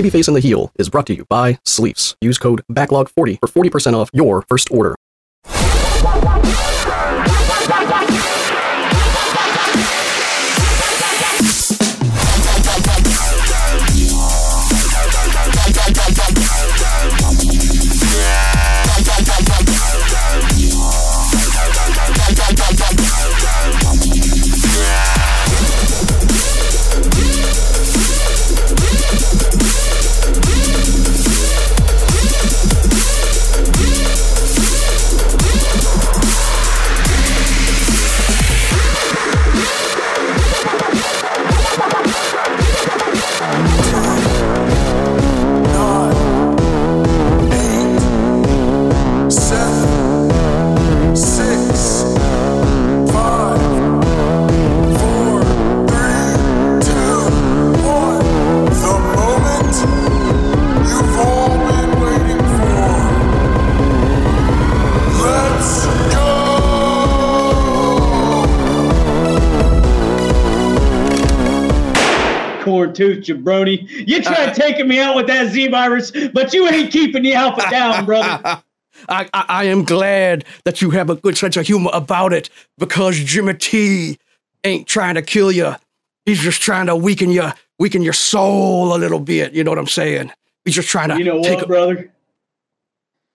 Babyface and the Heel is brought to you by Sleeps. Use code BACKLOG40 for 40% off your first order. Tooth jabroni. You tried uh-huh. taking me out with that Z virus, but you ain't keeping the alpha down, brother. I, I, I am glad that you have a good sense of humor about it because Jimmy T ain't trying to kill you. He's just trying to weaken you, weaken your soul a little bit. You know what I'm saying? He's just trying to You know what, brother?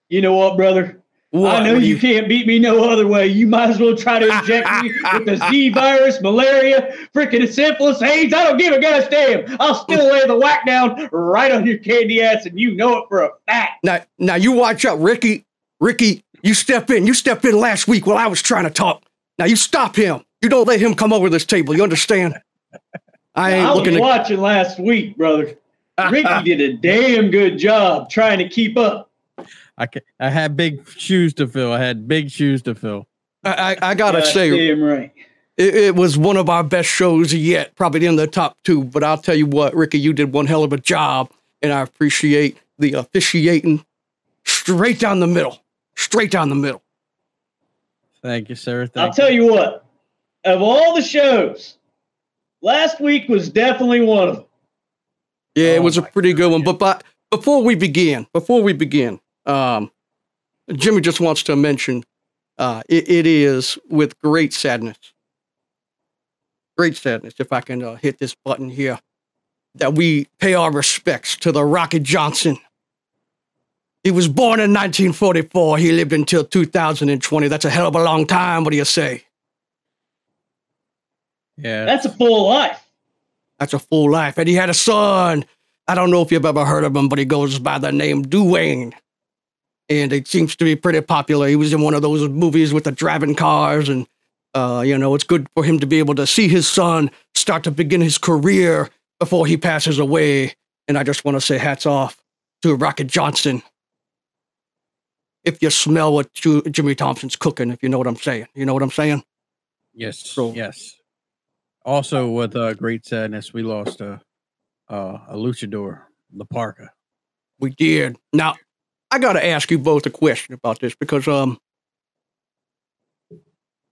You know what, brother? What? I know you you- can't beat me no other way. You might as well try to inject me with the Z virus, malaria, freaking syphilis, AIDS. I don't give a gosh damn. I'll still lay the whack down right on your candy ass, and you know it for a fact. Now, now you watch out, Ricky. Ricky, you step in. You stepped in last week while I was trying to talk. Now you stop him. You don't let him come over this table. You understand? I ain't I was looking to. watching last week, brother. Ricky did a damn good job trying to keep up. I, I had big shoes to fill. I had big shoes to fill. I, I, I gotta Gosh say, damn right. It, it was one of our best shows yet, probably in the top two. But I'll tell you what, Ricky, you did one hell of a job, and I appreciate the officiating straight down the middle, straight down the middle. Thank you, sir. I'll tell you what, of all the shows, last week was definitely one of them. Yeah, it Oh was a oh my pretty good one. But, but before we begin, before we begin, um, Jimmy just wants to mention uh, it, it is with great sadness, great sadness, if I can uh, hit this button here, that we pay our respects to the Rocket Johnson. He was born in 1944. He lived until 2020. That's a hell of a long time. What do you say? Yeah. That's a full life. That's a full life. And he had a son. I don't know if you've ever heard of him, but he goes by the name Duane. And it seems to be pretty popular. He was in one of those movies with the driving cars. And, uh, you know, it's good for him to be able to see his son start to begin his career before he passes away. And I just want to say hats off to Rocket Johnson. If you smell what Ju- Jimmy Thompson's cooking, if you know what I'm saying. You know what I'm saying? yes. so- yes. Also, with uh, great sadness, we lost a uh, a luchador, La Parca. We did. Now, I got to ask you both a question about this because um,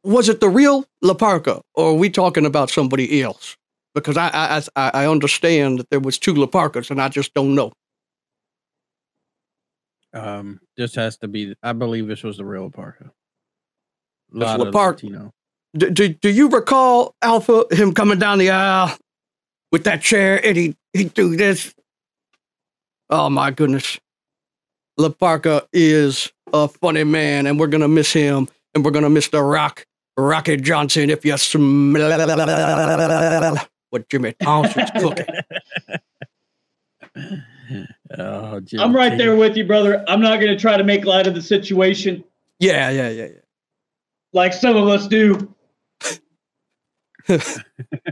was it the real La Parca, or are we talking about somebody else? Because I I I, understand that there was two La Parcas, and I just don't know. Um, this has to be. I believe this was the real Parca. That's Lot La of Parca. Latino. Do, do, do you recall Alpha him coming down the aisle with that chair and he he do this? Oh my goodness, La Parca is a funny man, and we're gonna miss him, and we're gonna miss the Rock Rocky Johnson if you smell what Jimmy Thompson's cooking. Oh, Jim I'm right T. there with you, brother. I'm not going to try to make light of the situation Yeah, yeah, yeah, yeah. like some of us do.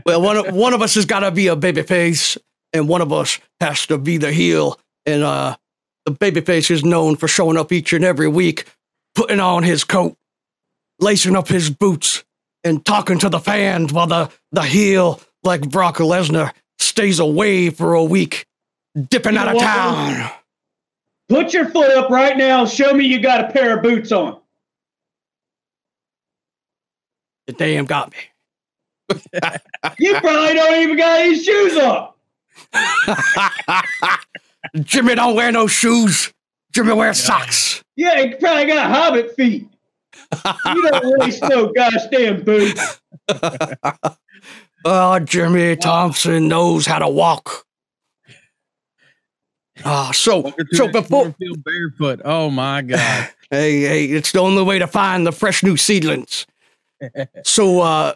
Well, one of one of us has got to be a baby face, and one of us has to be the heel. And uh, the baby face is known for showing up each and every week, putting on his coat, lacing up his boots, and talking to the fans, while the the heel, like Brock Lesnar, stays away for a week, dipping You out of what? town. Put your foot up right now. Show me you got a pair of boots on. The damn got me. You probably don't even got any shoes on. Jimmy don't wear no shoes. Jimmy wears socks. Yeah, he probably got hobbit feet. You don't waste no gosh damn boots. Oh, Jimmy Thompson knows how to walk. Ah, so so before cornfield barefoot. Oh my god. hey hey, it's the only way to find the fresh new seedlings. So uh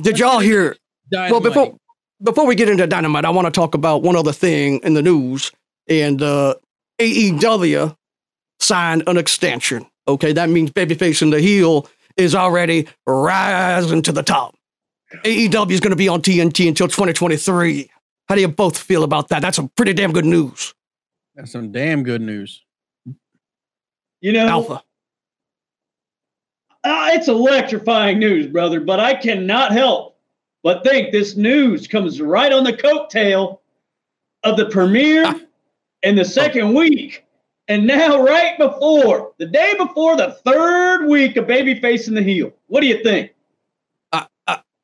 did y'all hear well, before before we get into dynamite, I want to talk about one other thing in the news. And uh, AEW signed an extension. Okay, that means babyface in the heel is already rising to the top. AEW is going to be on TNT until 2023. How do you both feel about that? That's some pretty damn good news. That's some damn good news. You know, Alpha. uh, it's electrifying news, brother, but I cannot help but think this news comes right on the coattail of the premiere And the second week. And now, right before the day before the third week of Babyface in the Heel. What do you think?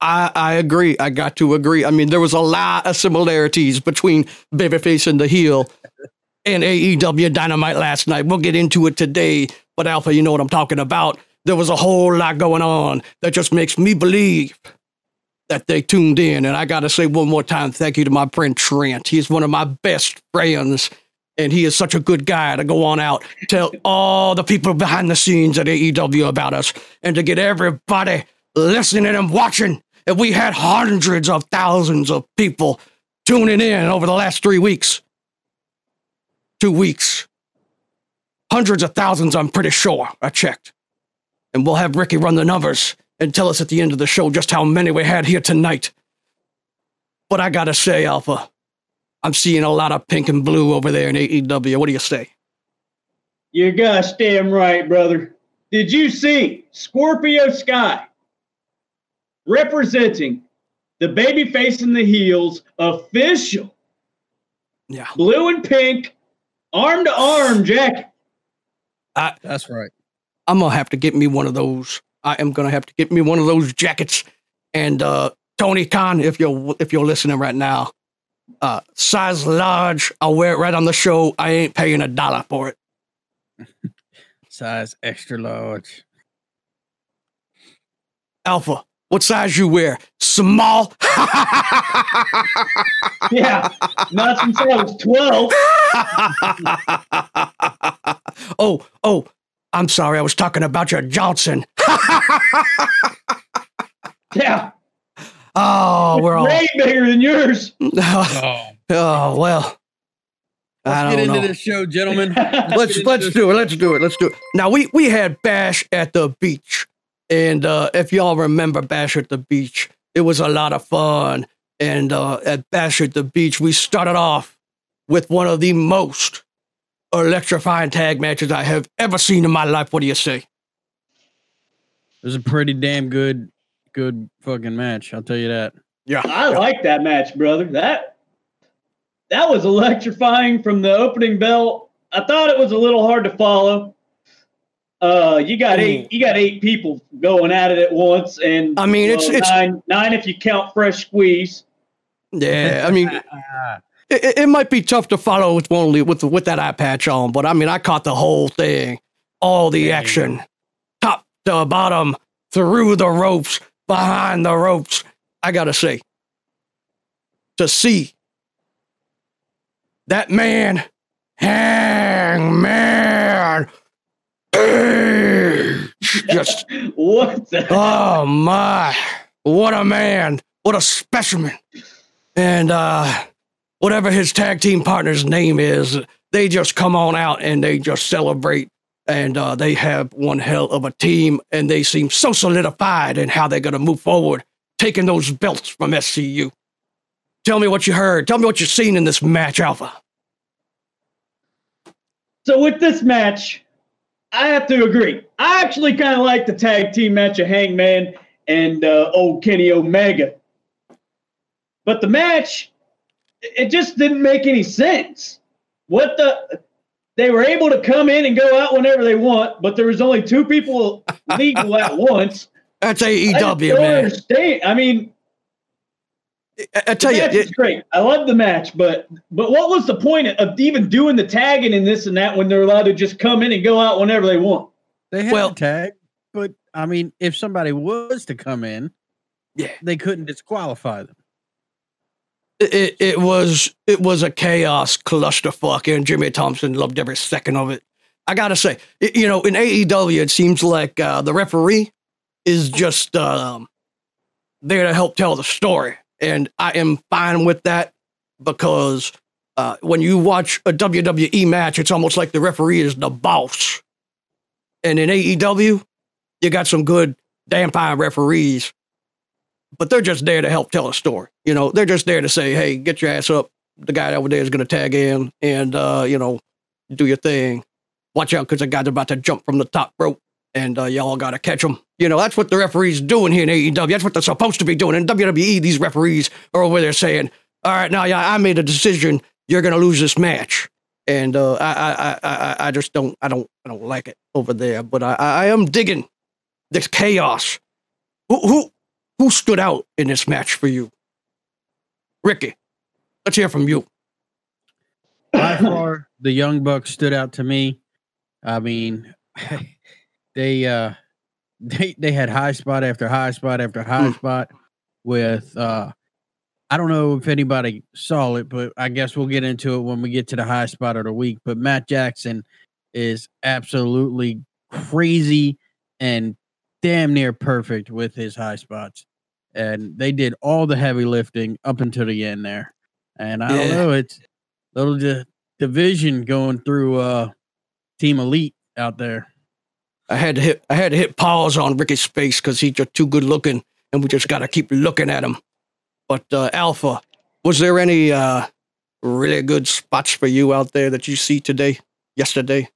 I, I agree. I got to agree. I mean, there was a lot of similarities between Babyface and the heel and AEW Dynamite last night. We'll get into it today, but Alpha, you know what I'm talking about. There was a whole lot going on that just makes me believe that they tuned in. And I got to say one more time, thank you to my friend Trent. He's one of my best friends. And he is such a good guy to go on out, tell all the people behind the scenes at AEW about us, and to get everybody listening and watching. And we had hundreds of thousands of people tuning in over the last three weeks, two weeks. Hundreds of thousands, I'm pretty sure. I checked. And we'll have Ricky run the numbers and tell us at the end of the show just how many we had here tonight. But I gotta say, Alpha, I'm seeing a lot of pink and blue over there in AEW. What do you say? You're gosh damn right, brother. Did you see Scorpio Sky representing the babyface and the heels official Yeah. blue and pink arm to arm jacket? That's right. I'm gonna have to get me one of those. I am gonna have to get me one of those jackets. And uh, Tony Khan, if you're if you're listening right now, uh, size large. I'll wear it right on the show. I ain't paying a dollar for it. Size extra large. Alpha, what size you wear? Small. Yeah, not since I was 12. oh, oh, I'm sorry. I was talking about your Johnson. Yeah, Oh, we're all. way bigger than yours. oh, Oh. well. Let's don't get into know. this show, gentlemen. let's get into let's do it. Let's do it. Let's do it. Now we we had Bash at the beach, and uh, if y'all remember Bash at the beach, it was a lot of fun. And uh, at Bash at the beach, we started off with one of the most electrifying tag matches I have ever seen in my life. What do you say? It was a pretty damn good, good fucking match. I'll tell you that. Yeah, I like that match, brother. That that was electrifying from the opening bell. I thought it was a little hard to follow. Uh, you got eight. You got eight people going at it at once, and I mean, it's- well, it's- nine. Nine if you count fresh squeeze. yeah. I mean, it, it- it might be tough to follow with only with with that eye patch on, but I mean, I caught the whole thing, all the Yeah. action, top to bottom, through the ropes, behind the ropes. I gotta say, to see that man, Hangman, Page, just What the? Oh my, what a man, what a specimen. And uh whatever his tag team partner's name is, they just come on out and they just celebrate and uh they have one hell of a team and they seem so solidified in how they're going to move forward, taking those belts from SCU. Tell me what you heard. Tell me what you've seen in this match, Alpha. So with this match, I have to agree. I actually kind of like the tag team match of Hangman and uh, old Kenny Omega. But the match, it just didn't make any sense. What the? They were able to come in and go out whenever they want, but there was only two people legal at once. That's I just AEW, don't man. understand. I mean, I, I tell the you, match it- is great. I love the match, but but what was the point of even doing the tagging and this and that when they're allowed to just come in and go out whenever they want? They had Well- a tag, but I mean, if somebody was to come in, Yeah. they couldn't disqualify them. It, it was it was a chaos clusterfuck, and Jimmy Thompson loved every second of it. I gotta say, it- you know, in AEW, it seems like uh, the referee is just um, there to help tell the story, and I am fine with that because uh, when you watch a WWE match, it's almost like the referee is the boss, and in AEW, you got some good damn fine referees but they're just there to help tell a story. You know, they're just there to say, "Hey, get your ass up. The guy over there is going to tag in, and uh, you know, do your thing. Watch out, because the guy's about to jump from the top rope, and uh, y'all got to catch him." You know, that's what the referees doing here in AEW. That's what they're supposed to be doing. In WWE, these referees are over there saying, "All right, now, yeah, I made a decision. You're going to lose this match." And uh, I, I, I, I, just don't, I don't, I don't like it over there. But I, I I am digging this chaos. Who, who, who stood out in this match for you? Ricky, let's hear from you. By far, the Young Bucks stood out to me. I mean, they uh they they had high spot after high spot after high spot with uh I don't know if anybody saw it, but I guess we'll get into it when we get to the high spot of the week. But Matt Jackson is absolutely crazy and damn near perfect with his high spots. And they did all the heavy lifting up until the end there. And I don't know, it's little di- division going through uh Team Elite out there. I had to hit, I had to hit pause on Ricky's face because he's just too good looking, and we just got to keep looking at him. But uh, Alpha, was there any uh, really good spots for you out there that you see today, yesterday?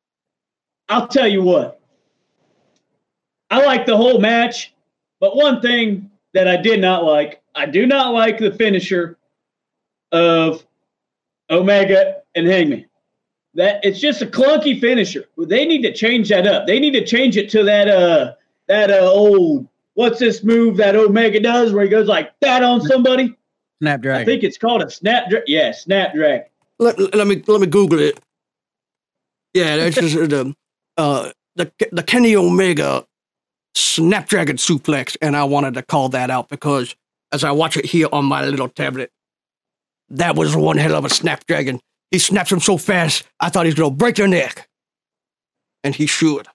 I'll tell you what. I like the whole match, but one thing that I did not like, I do not like the finisher of Omega and Hangman. That it's just a clunky finisher. They need to change that up. They need to change it to that uh that uh old what's this move that Omega does where he goes like that on somebody? Snapdrag. I think it's called a snapdragon. Yeah, snapdragon. Let, let me let me Google it. Yeah, that's just uh, the uh, the the Kenny Omega Snapdragon suplex, and I wanted to call that out because as I watch it here on my little tablet, that was one hell of a Snapdragon. He snaps him so fast, I thought he was gonna break your neck, and he should.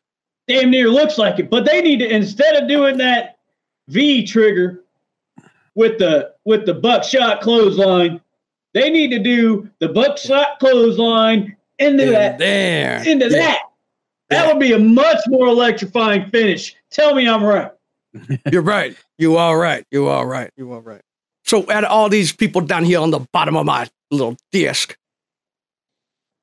damn near looks like it. But they need to instead of doing that V trigger with the with the buckshot clothesline, they need to do the buckshot clothesline into that there, into Yeah. that. That would be a much more electrifying finish. Tell me I'm right. You're right. You are right. You are right. You are right. So, out of all these people down here on the bottom of my little disc,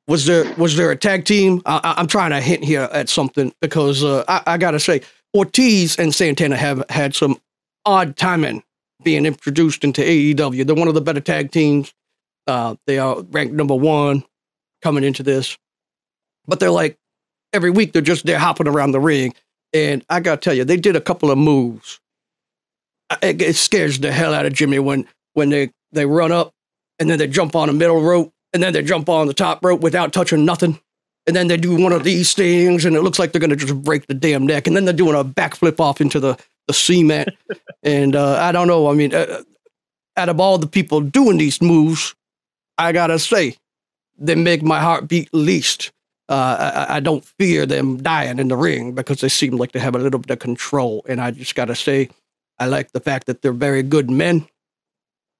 was there was there a tag team? I, I- I'm trying to hint here at something because uh, I, I gotta say Ortiz and Santana have had some odd timing being introduced into AEW. They're one of the better tag teams. Uh, they are ranked number one coming into this, but they're like every week they're just there hopping around the ring. And I gotta tell you, they did a couple of moves. It, it scares the hell out of Jimmy when when they they run up and then they jump on the middle rope and then they jump on the top rope without touching nothing. And then they do one of these things and it looks like they're gonna just break the damn neck. And then they're doing a backflip off into the the cement. and uh, I don't know. I mean, uh, out of all the people doing these moves, I gotta say, they make my heart beat least. Uh, I, I don't fear them dying in the ring because they seem like they have a little bit of control. And I just gotta say, I like the fact that they're very good men.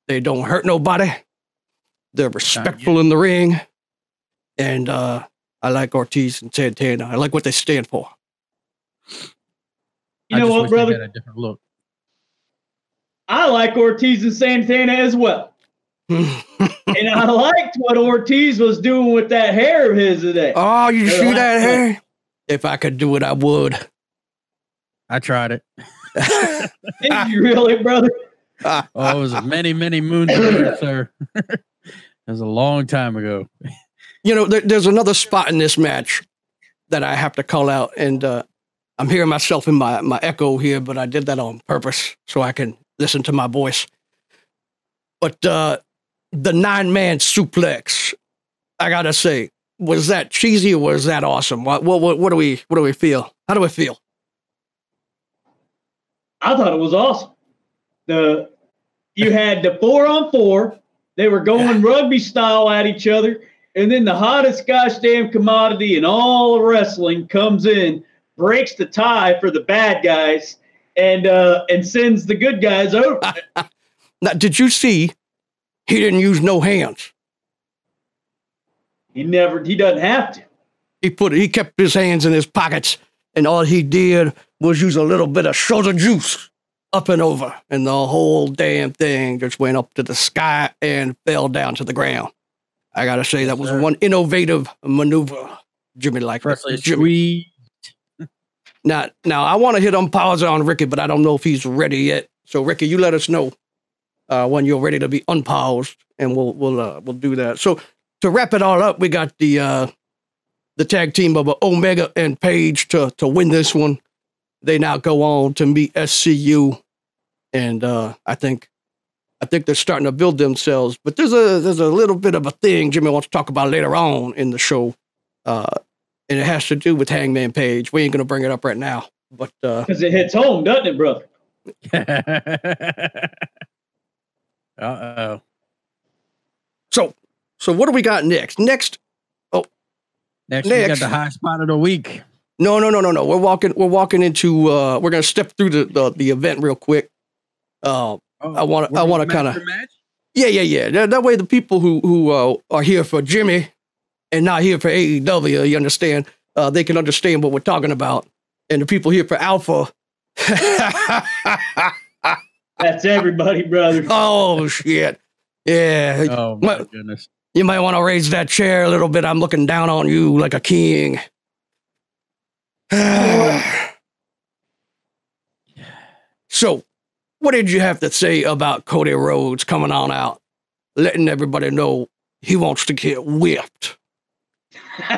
They don't hurt nobody. They're respectful in the ring, and uh, I like Ortiz and Santana. I like what they stand for. You I know just what, wish they brother? had a different look. I like Ortiz and Santana as well. and I liked what Ortiz was doing with that hair of his today. oh, you They're see like- that hair? If I could do it, I would. I tried it. Did you really, brother? Oh, it was many, many moons ago, sir. it was a long time ago. You know, there, there's another spot in this match that I have to call out, and uh, I'm hearing myself in my, my echo here, but I did that on purpose so I can listen to my voice. But uh, the nine man suplex, I gotta say, was that cheesy or was that awesome? What, what what do we what do we feel? How do we feel? I thought it was awesome. The you had the four on four. They were going rugby style at each other, and then the hottest gosh damn commodity in all wrestling comes in, breaks the tie for the bad guys, and uh, and sends the good guys over. Now, did you see? He didn't use no hands. he never. He doesn't have to. He put he kept his hands in his pockets, and all he did was use a little bit of shoulder juice up and over, and the whole damn thing just went up to the sky and fell down to the ground. I gotta say that was sir. one innovative maneuver. Jimmy like Presley Jimmy. Now, now I want to hit on pause on Ricky, but I don't know if he's ready yet. So, Ricky, you let us know uh, when you're ready to be unpaused, and we'll we'll uh, we'll do that. So, to wrap it all up, we got the uh, the tag team of Omega and Page to to win this one. They now go on to meet SCU, and uh, I think I think they're starting to build themselves. But there's a there's a little bit of a thing Jimmy wants to talk about later on in the show, uh, and it has to do with Hangman Page. We ain't gonna bring it up right now, but uh, Because it hits home, doesn't it, brother? uh oh. so so what do we got next? Next, oh, Next, we got the high spot of the week. no no no no no. We're walking we're walking into uh, we're gonna step through the the, the event real quick. Uh, Oh, I wanna- I wanna kinda- match? yeah yeah yeah. That, that way the people who who uh, are here for Jimmy and not here for AEW, you understand? Uh, they can understand what we're talking about, and the people here for Alpha. That's everybody, brother. oh shit! Yeah, Oh my What? goodness. You might want to raise that chair a little bit. I'm looking down on you like a king. so, what did you have to say about Cody Rhodes coming on out, letting everybody know he wants to get whipped?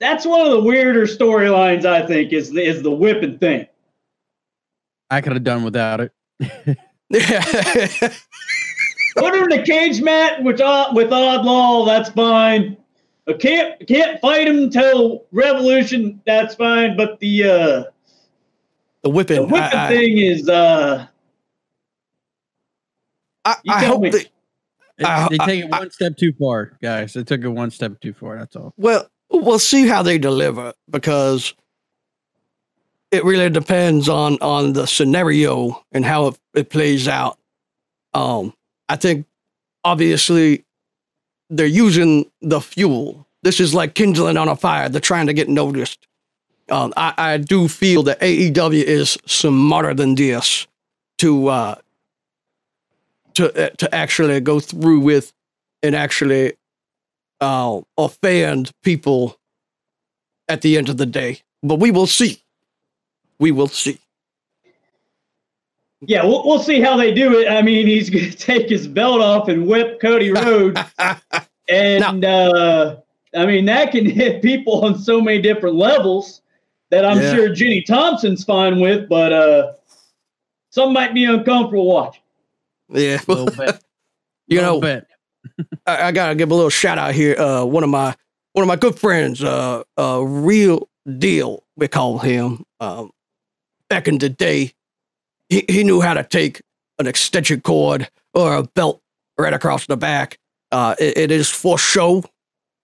That's one of the weirder storylines, I think, is the, is the whipping thing. I could have done without it. Put her in a cage match with Odd, with Wardlow, that's fine. I can't can't fight him until Revolution, that's fine. But the uh, the whipping. the whipping I, I, thing is uh, I, I hope me. that. They, I- they I- take it one step too far, guys. They took it one step too far. That's all. Well, we'll see how they deliver because it really depends on on the scenario and how it, it plays out. Um, I think obviously they're using the fuel. This is like kindling on a fire. They're trying to get noticed. Um, I, I do feel that AEW is smarter than this to uh, to uh, to actually go through with and actually uh, offend people at the end of the day. But we will see. We will see. yeah, we'll, we'll see how they do it. I mean, he's gonna take his belt off and whip Cody Rhodes, and uh, I mean that can hit people on so many different levels that I'm Yeah. sure Jenny Thompson's fine with, but uh, some might be uncomfortable watching. yeah. A little bit. you know, Little bit. I, I gotta give a little shout out here. Uh, one of my one of my good friends, uh, uh, real deal, we call him. Um, back in the day, he, he knew how to take an extension cord or a belt right across the back. Uh, it- it is for show,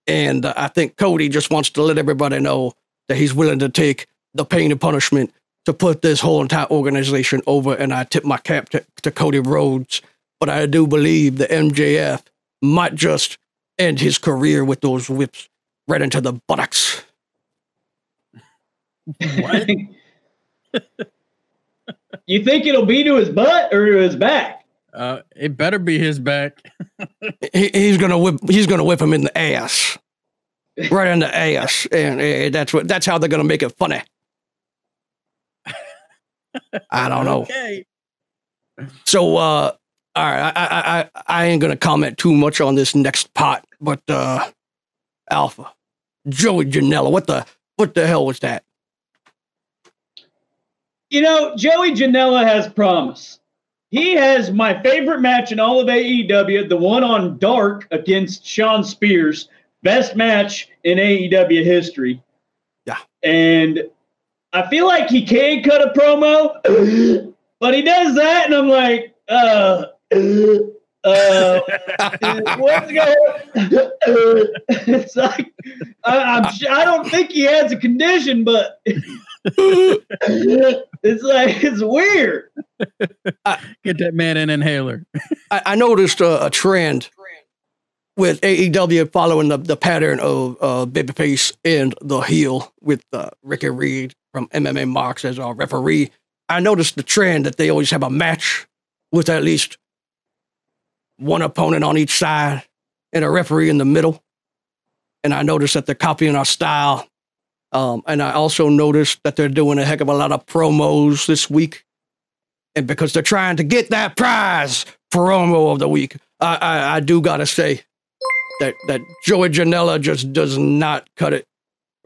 and uh, I think Cody just wants to let everybody know that he's willing to take the pain and punishment to put this whole entire organization over. And I tip my cap to, to Cody Rhodes, but I do believe the MJF might just end his career with those whips right into the buttocks. What? You think it'll be to his butt or to his back? Uh, it better be his back. He, he's gonna whip. He's gonna whip him in the ass, right in the ass, and uh, that's what. That's how they're gonna make it funny. I don't know. Okay. So, uh, all right, I, I, I, I ain't gonna comment too much on this next pot, but uh, Alpha, Joey Janela, what the, what the hell was that? You know, Joey Janela has promise. he has my favorite match in all of AEW, the one on Dark against Shawn Spears, best match in AEW history. Yeah. And I feel like he can cut a promo, but he does that, and I'm like, uh, uh, what's going? To It's like I, I'm, I don't think he has a condition, but it's like it's weird. Get that man an inhaler. I, I noticed a, a trend with AEW following the, the pattern of uh, Babyface and the heel with uh, Ricky Reed from MMA Marks as our referee. I noticed the trend that they always have a match with at least one opponent on each side and a referee in the middle. And I noticed that they're copying our style. Um, and I also noticed that they're doing a heck of a lot of promos this week. And because they're trying to get that prize promo of the week, I, I, I do gotta say that that Joey Janela just does not cut it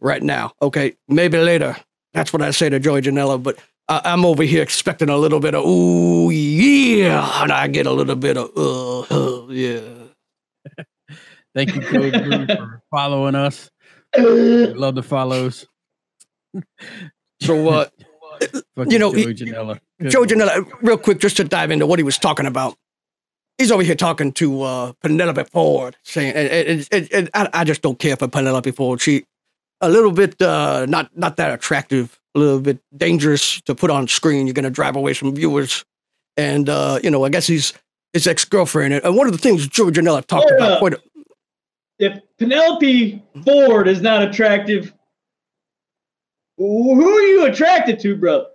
right now. Okay, maybe later. That's what I say to Joey Janela, but I, I'm over here expecting a little bit of ooh yeah, and I get a little bit of uh, uh yeah. Thank you, Code Blue, for following us. We love the follows. So uh, Fucking You know, Joey he- Janela. Good Joe Lord. Janela, real quick, just to dive into what he was talking about. He's over here talking to uh, Penelope Ford, saying, and, and, and, and I, I just don't care for Penelope Ford. She a little bit uh, not not that attractive, a little bit dangerous to put on screen. You're gonna drive away from viewers, and uh, you know, I guess he's his ex girlfriend. And one of the things Joe Janela talked Hold about quite a, If Penelope Ford is not attractive, who are you attracted to, bro?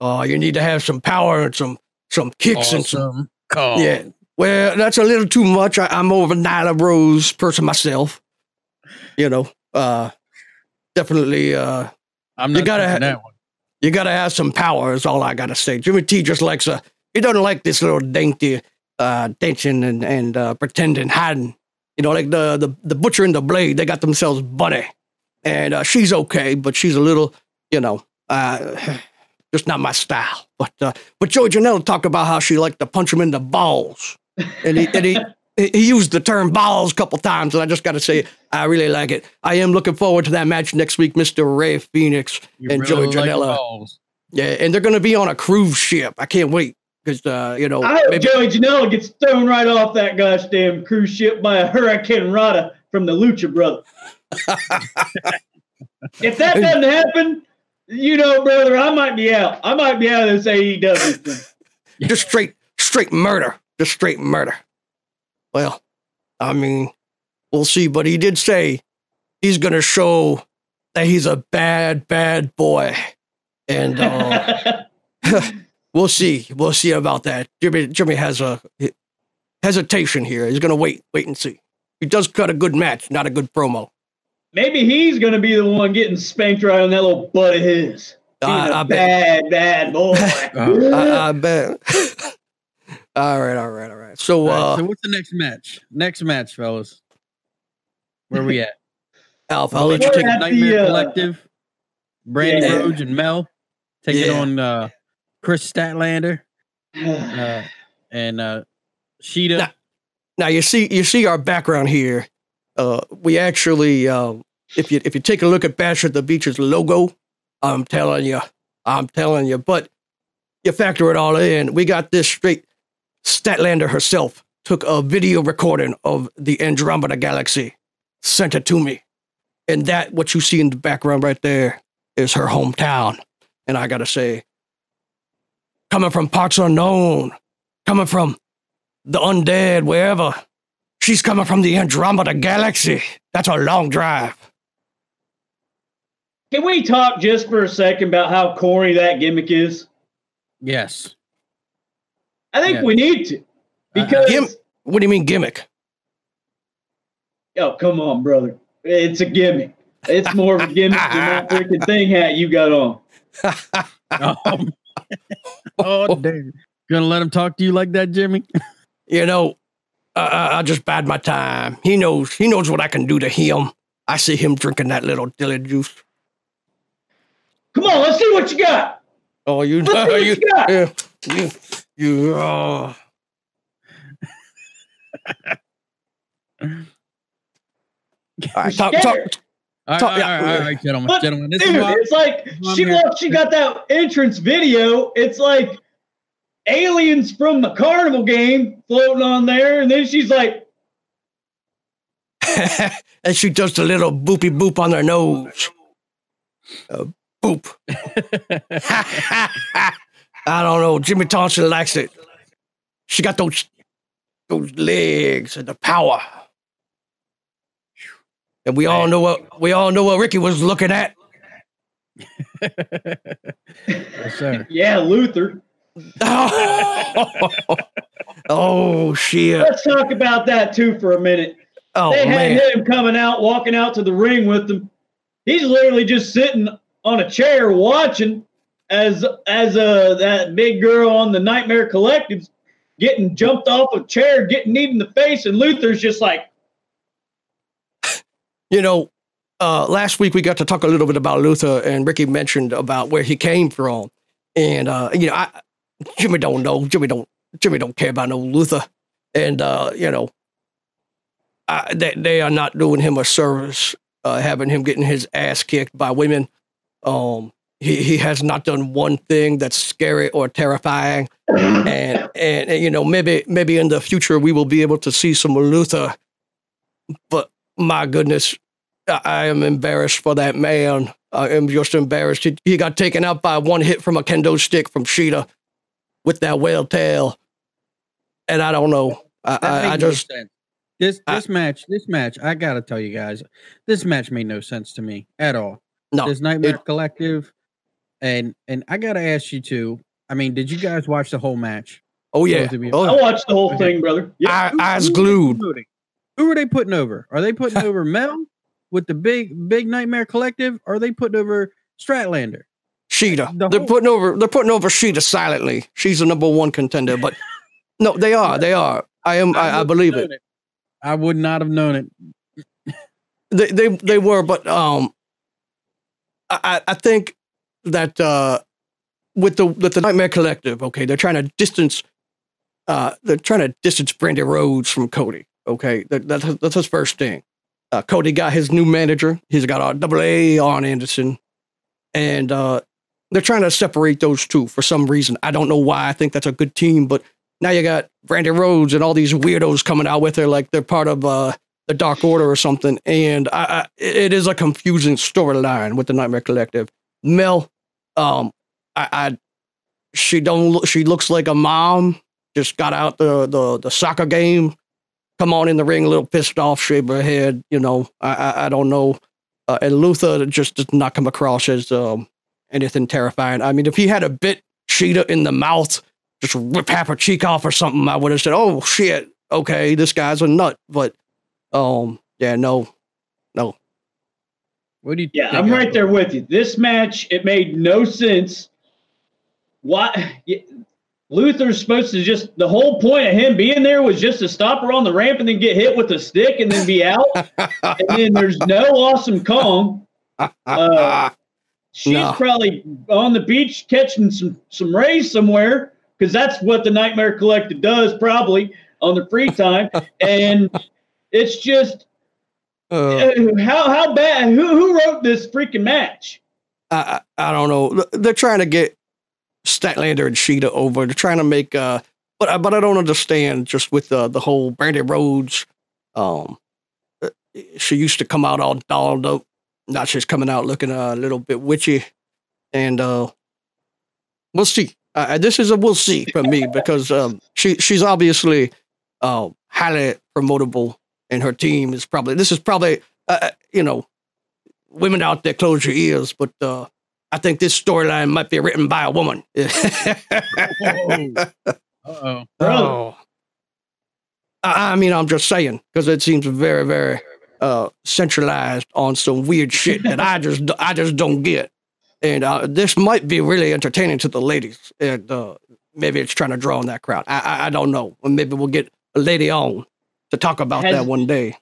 oh, you need to have some power and some some kicks and some Awesome call. Yeah. Well, that's a little too much. I, I'm more of a Nyla Rose person myself. You know, uh, definitely, uh, I'm You not gotta taking ha- that one. you gotta have some power. Is all I gotta say. Jimmy T just likes a. He doesn't like this little dainty, uh, dancing and and uh, pretending, hiding. You know, like the the the butcher and the blade. They got themselves bunny, and uh, she's okay, but she's a little, you know, uh, just not my style. But uh, but Joey Janela talked about how she liked to punch him in the balls, and he and he. He used the term balls a couple times, and I just got to say, I really like it. I am looking forward to that match next week, Mr. Rey Fénix You and really Joey like Janela. Yeah, and they're going to be on a cruise ship. I can't wait because uh, you know I hope maybe- Joey Janela gets thrown right off that gosh damn cruise ship by a Hurricanrana from the Lucha Brothers. if that doesn't happen, you know, brother, I might be out. I might be out of this AEW thing. just straight straight murder, just straight murder. Well, I mean, we'll see. But he did say he's going to show that he's a bad, bad boy, and uh, we'll see. We'll see about that. Jimmy Jimmy has a hesitation here. He's going to wait, wait and see. He does cut a good match, not a good promo. Maybe he's going to be the one getting spanked right on that little butt of his. Being I- a I bet. bad, bad boy. Uh, I, I bet. all right, all right, all right. So, all right, uh, so what's the next match? Next match, fellas. Where we at? Alpha, I'll let you We're take. at Nightmare the, uh, Collective, Brandi yeah. Rhodes and Mel taking Yeah. on uh, Kris Statlander uh, and uh, Shida. Nah. Now you see, you see our background here. Uh, we actually, uh, if you if you take a look at Bash at the Beach's logo, I'm telling you, I'm telling you. But you factor it all in, we got this straight. Statlander herself took a video recording of the Andromeda Galaxy, sent it to me, and that what you see in the background right there is her hometown. And I gotta say, coming from parts unknown, coming from the undead, wherever. She's coming from the Andromeda Galaxy. That's a long drive. Can we talk just for a second about how corny that gimmick is? Yes. I think Yeah. we need to. Because, Gim- What do you mean gimmick? oh, come on, brother. It's a gimmick. It's more of a gimmick than that freaking thing hat you got on. Um, oh, damn. Gonna let him talk to you like that, Jimmy? You know, I, I, I just bide my time. He knows. He knows what I can do to him. I see him drinking that little dilly juice. Come on, let's see what you got. Oh, you, Let's see what you, you got. yeah, you, Yeah. Uh. All right, talk, talk, Scared. All right, Talk- all right, all right, all right, gentlemen, But, gentlemen. This Dude, is why, it's like she I'm here. she got that entrance video. It's like aliens from the carnival game floating on there, and then she's like, and she does a little boopy boop on her nose. Uh, boop. I don't know. Jimmy Thompson likes it. She got those those legs and the power. And we all know what we all know what Ricky was looking at. yes, sir. "Yeah, Luther." oh shit! Let's talk about that too for a minute. Oh they had man! him coming out, walking out to the ring with them. He's literally just sitting on a chair watching as as uh that big girl on the Nightmare Collective's getting jumped off a chair, getting kneed in the face, and Luther's just like, You know, uh, last week we got to talk a little bit about Luther, and Ricky mentioned about where he came from, and uh, you know, I, Jimmy don't know. Jimmy don't. Jimmy don't care about no Luther, and uh, you know, I, they they are not doing him a service, uh, having him getting his ass kicked by women. Um, he he has not done one thing that's scary or terrifying, and, and and you know maybe maybe in the future we will be able to see some Luther, but my goodness, I I am embarrassed for that man. I am just embarrassed. He, he got taken out by one hit from a kendo stick from Shida with that whale tail, and I don't know. I, That I, I made no just sense. this I- this match, this match, I gotta tell you guys, this match made no sense to me at all. no. This Nightmare it- Collective, and and I gotta ask you too. I mean, did you guys watch the whole match? Oh yeah. both of. Oh, I watched the whole thing, brother. Yeah. I, eyes who are glued. Who are they putting over? Are they putting over Mel with the big big Nightmare Collective? Or are they putting over Statlander? Shida. The they're whole- putting over. They're putting over Shida silently. She's the number one contender, but no, they are. They are. I am. I, I wouldn't believe have it. I would not have known it. They they they were, but um, I I- I think that uh, with the with the Nightmare Collective, okay, they're trying to distance. Uh, they're trying to distance Brandi Rhodes from Cody. Okay, that, that's that's his first thing. Uh, Cody got his new manager. He's got a double A on Anderson, and uh, they're trying to separate those two for some reason. I don't know why. I think that's a good team, but now you got Brandi Rhodes and all these weirdos coming out with her like they're part of uh, the Dark Order or something. And I, I, it is a confusing storyline with the Nightmare Collective. Mel, um, I, I she don't look. She looks like a mom. Just got out the the, the soccer game. Come on in the ring, a little pissed off, shave her head. You know, I I, I don't know. Uh, and Luther just does not come across as um, anything terrifying. I mean, if he had a bit Shida in the mouth, just rip half her cheek off or something, I would have said, "Oh shit, okay, this guy's a nut." But um, yeah, no, no. What do you? Yeah, think, I'm right there with you. This match, it made no sense. Why? Luther's supposed to just, the whole point of him being there was just to stop her on the ramp and then get hit with a stick and then be out. and then there's no awesome Kong. Uh, She's No. probably on the beach catching some, some rays somewhere because that's what the Nightmare Collective does probably on the free time. and it's just, Uh, uh, how how bad? Who who wrote this freaking match? I, I I don't know. They're trying to get Statlander and Shida over. They're trying to make uh, but I- but I don't understand just with the the whole Brandi Rhodes. Um, uh, she used to come out all dolled up. Now she's coming out looking a little bit witchy, and uh, we'll see. Uh, this is a we'll see for me because um, she she's obviously uh, highly promotable, and her team is probably this is probably uh, uh, you know women out there close your ears, but uh, I think this storyline might be written by a woman. Uh-oh. oh. I, I mean, I'm just saying because it seems very, very uh, centralized on some weird shit that I just, I just don't get. And uh, this might be really entertaining to the ladies, and uh, maybe it's trying to draw in that crowd. I, I, I don't know. Maybe we'll get a lady on to talk about Has- that one day.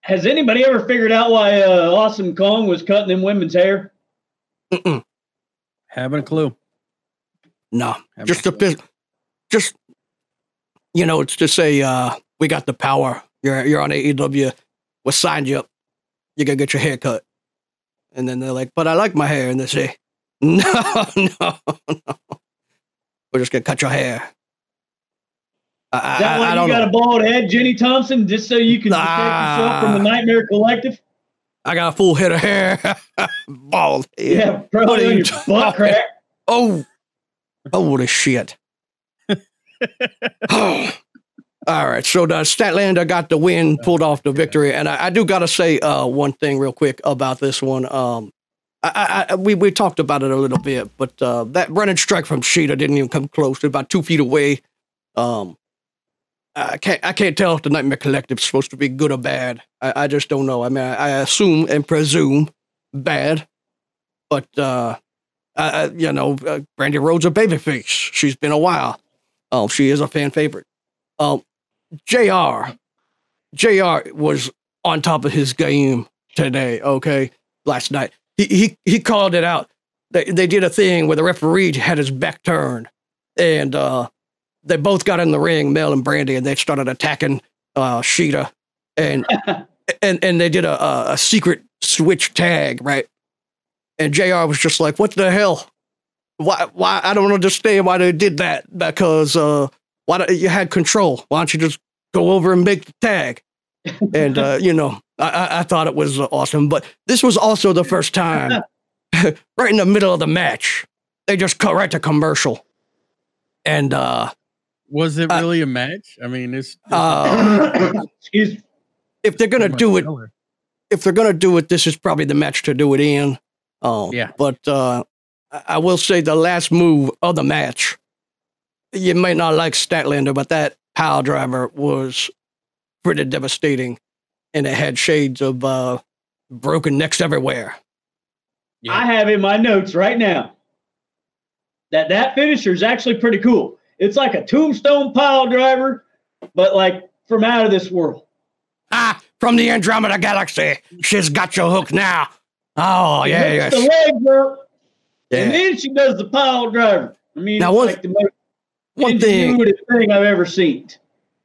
Has anybody ever figured out why uh, Awesome Kong was cutting them women's hair? Mm-mm. Having a clue. No, Having just a to clue. piss, just you know, it's to say uh, we got the power. You're you're on AEW. We signed you up. You gotta get your hair cut. And then they're like, but I like my hair. And they say, no, no, no. We're just gonna cut your hair. I, that I- why I you don't got know. a bald head, Jenny Thompson, just so you can protect yourself from the Nightmare Collective? I got a full head of hair, bald head. Yeah, probably on your butt crack. Oh, holy shit. All right, so the Statlander got the win, pulled off the victory, and I, I do got to say uh, one thing real quick about this one. Um, I, I, we we talked about it a little bit, but uh, that running strike from Shida didn't even come close. They're about two feet away. Um, I can't I can't tell if the Nightmare Collective's supposed to be good or bad. I, I just don't know. I mean, I, I assume and presume bad, but uh, I, you know, uh, Brandi Rhodes a babyface. She's been a while. Um, she is a fan favorite. Um, Jr. Jr. was on top of his game today. Okay, last night he he he called it out. They they did a thing where the referee had his back turned, and uh, they both got in the ring, Mel and Brandi, and they started attacking uh, Shida, and and and they did a, a a secret switch tag, right? And Jr. was just like, "What the hell? Why? Why? I don't understand why they did that. Because uh, why do, you had control? Why don't you just go over and make the tag?" and uh, you know, I, I, I thought it was uh, awesome. But this was also the first time, right in the middle of the match, they just cut right to commercial, and uh, Was it Uh, really a match? I mean, it's, it's uh, Excuse if they're gonna do it, filler. if they're gonna do it, this is probably the match to do it in. Um, Yeah. But uh, I I will say the last move of the match, you might not like Statlander, but that power driver was pretty devastating, and it had shades of uh, broken necks everywhere. Yeah. I have in my notes right now that that finisher is actually pretty cool. It's like a tombstone pile driver, but like from out of this world. Ah, from the Andromeda Galaxy, she's got your hook now. Oh yeah, yeah, the legs up, and then she does the pile driver. I mean, Now, one- like the most One thing, thing I've ever seen.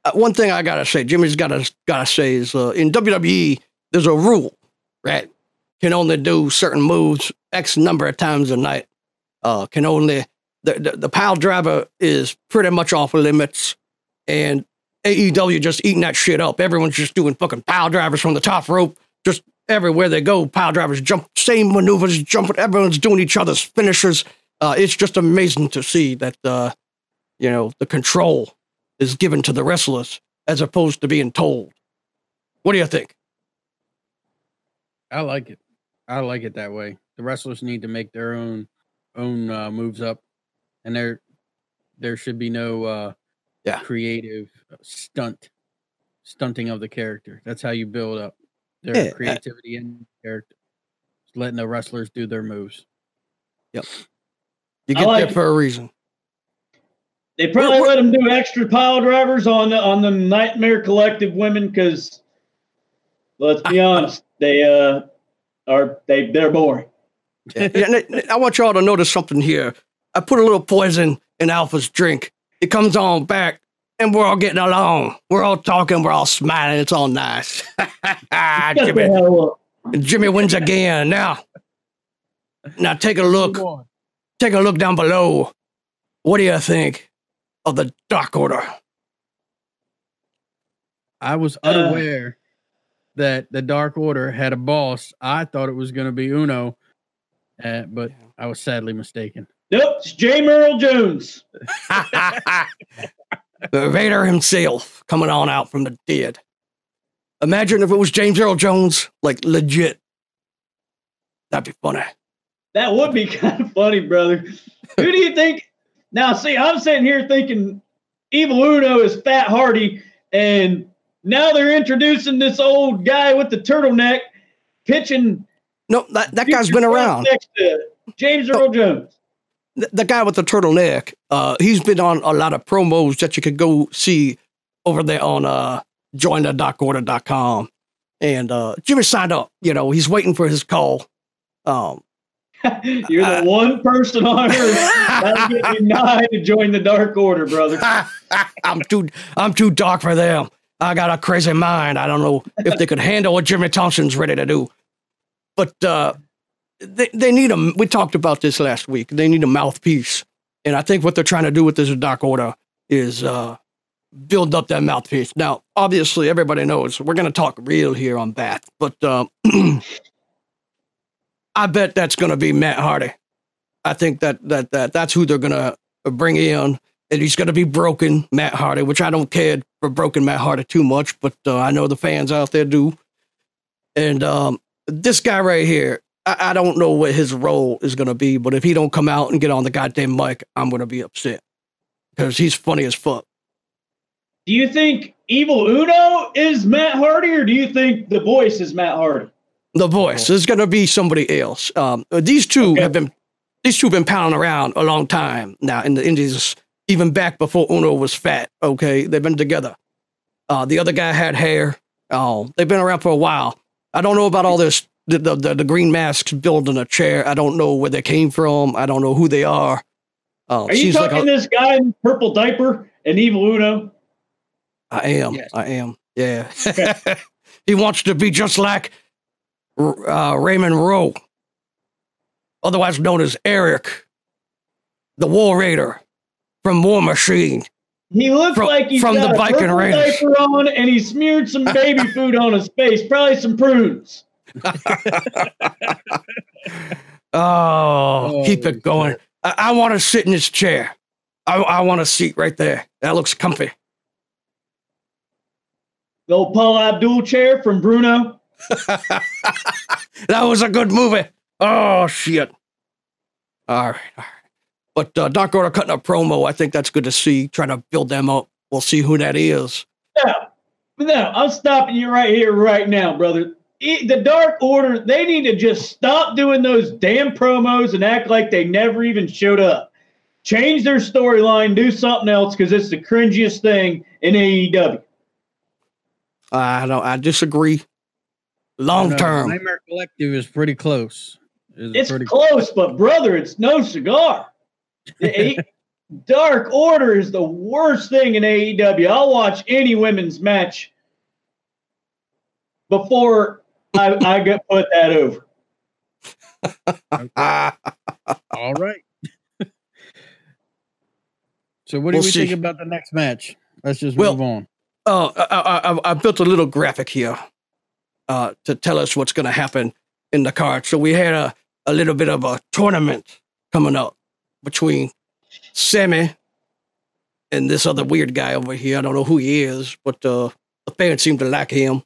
uh, one thing I gotta say, Jimmy's gotta gotta say is uh, in WWE there's a rule, right? Can only do certain moves X number of times a night. Uh, can only the, the the pile driver is pretty much off limits, and AEW just eating that shit up. Everyone's just doing fucking pile drivers from the top rope, just everywhere they go. Pile drivers jump, same maneuvers, jumping. Everyone's doing each other's finishers. Uh, it's just amazing to see that uh, you know the control is given to the wrestlers as opposed to being told. What do you think? I like it. I like it that way. The wrestlers need to make their own own uh, moves up, and there there should be no uh, Yeah. creative uh, stunt stunting of the character. That's how you build up their Yeah, creativity and character. Just letting the wrestlers do their moves. Yep. You get like there for a reason. They probably What- let them do extra pile drivers on the on the Nightmare Collective women because, let's be honest, they uh are they they're boring. Yeah, yeah, and I- I want y'all to notice something here. I put a little poison in Alpha's drink. It comes on back, and we're all getting along. We're all talking. We're all smiling. It's all nice. Jimmy. Jimmy wins again. Now, now take a look. Take a look down below. What do you think of the Dark Order? I was Uh. unaware that the Dark Order had a boss. I thought it was going to be Uno, uh, but I was sadly mistaken. Nope, it's James Earl Jones. the Vader himself coming on out from the dead. Imagine if it was James Earl Jones, like legit. That'd be funny. That would be kind of funny, brother. Who do you think? Now, see, I'm sitting here thinking Evil Uno is Fat Hardy, and now they're introducing this old guy with the turtleneck pitching. No, that, that guy's been around. Next to James Earl Jones. The, the guy with the turtleneck, uh, he's been on a lot of promos that you could go see over there on uh, jointhedarkorder.com. And uh, Jimmy signed up. You know, he's waiting for his call. Um, You're the one person on earth that'll get denied to join the Dark Order, brother. I'm too I'm too dark for them. I got a crazy mind. I don't know if they could handle what Jimmy Thompson's ready to do. But uh, they they need a. We talked about this last week. They need a mouthpiece, and I think what they're trying to do with this Dark Order is uh, build up that mouthpiece. Now, obviously, everybody knows we're going to talk real here on Bath, but uh, I bet that's going to be Matt Hardy. I think that that that that's who they're going to bring in, and he's going to be broken Matt Hardy, which I don't care for broken Matt Hardy too much, but uh, I know the fans out there do. And um, this guy right here, I, I don't know what his role is going to be, but if he don't come out and get on the goddamn mic, I'm going to be upset because he's funny as fuck. Do you think Evil Uno is Matt Hardy, or do you think the voice is Matt Hardy? The voice is going to be somebody else. Um, these two Okay. have been these two have been pounding around a long time now in the Indies, even back before Uno was fat. Okay, they've been together. Uh, the other guy had hair. Oh, they've been around for a while. I don't know about all this. The, the, the, the green masks building a chair. I don't know where they came from. I don't know who they are. Uh, Are you she's like talking a- this guy in purple diaper and Evil Uno? I am. Yes. I am. Yeah. he wants to be just like uh, Raymond Rowe, otherwise known as Erik, the War Raider from War Machine. He looks From- like he's from got the a Viking purple Raiders. diaper on, and he smeared some baby food on his face, probably some prunes. Oh, keep Oh, it going. I, I want to sit in this chair. I, I want a seat right there. That looks comfy. The old Paula Abdul chair from Bruno. That was a good movie. Oh shit. All right. all right. But uh, Dark Order cutting a promo. I think that's good to see. Trying to build them up. We'll see who that is. Now, now, I'm stopping you right here, right now, brother. E- The Dark Order, they need to just stop doing those damn promos and act like they never even showed up. Change their storyline, do something else, because it's the cringiest thing in AEW. I don't. I disagree. Long term. Nightmare Collective is pretty close. Is It's pretty close, but brother, it's no cigar. The Dark Order is the worst thing in AEW. I'll watch any women's match before I, I get put that over. All right. so, what do We'll we think about the next match? Let's just Well- move on. oh, I, I, I- I built a little graphic here uh, to tell us what's going to happen in the card. So we had a, a little bit of a tournament coming up between Sammy and this other weird guy over here. I don't know who he is, but uh, the fans seem to like him.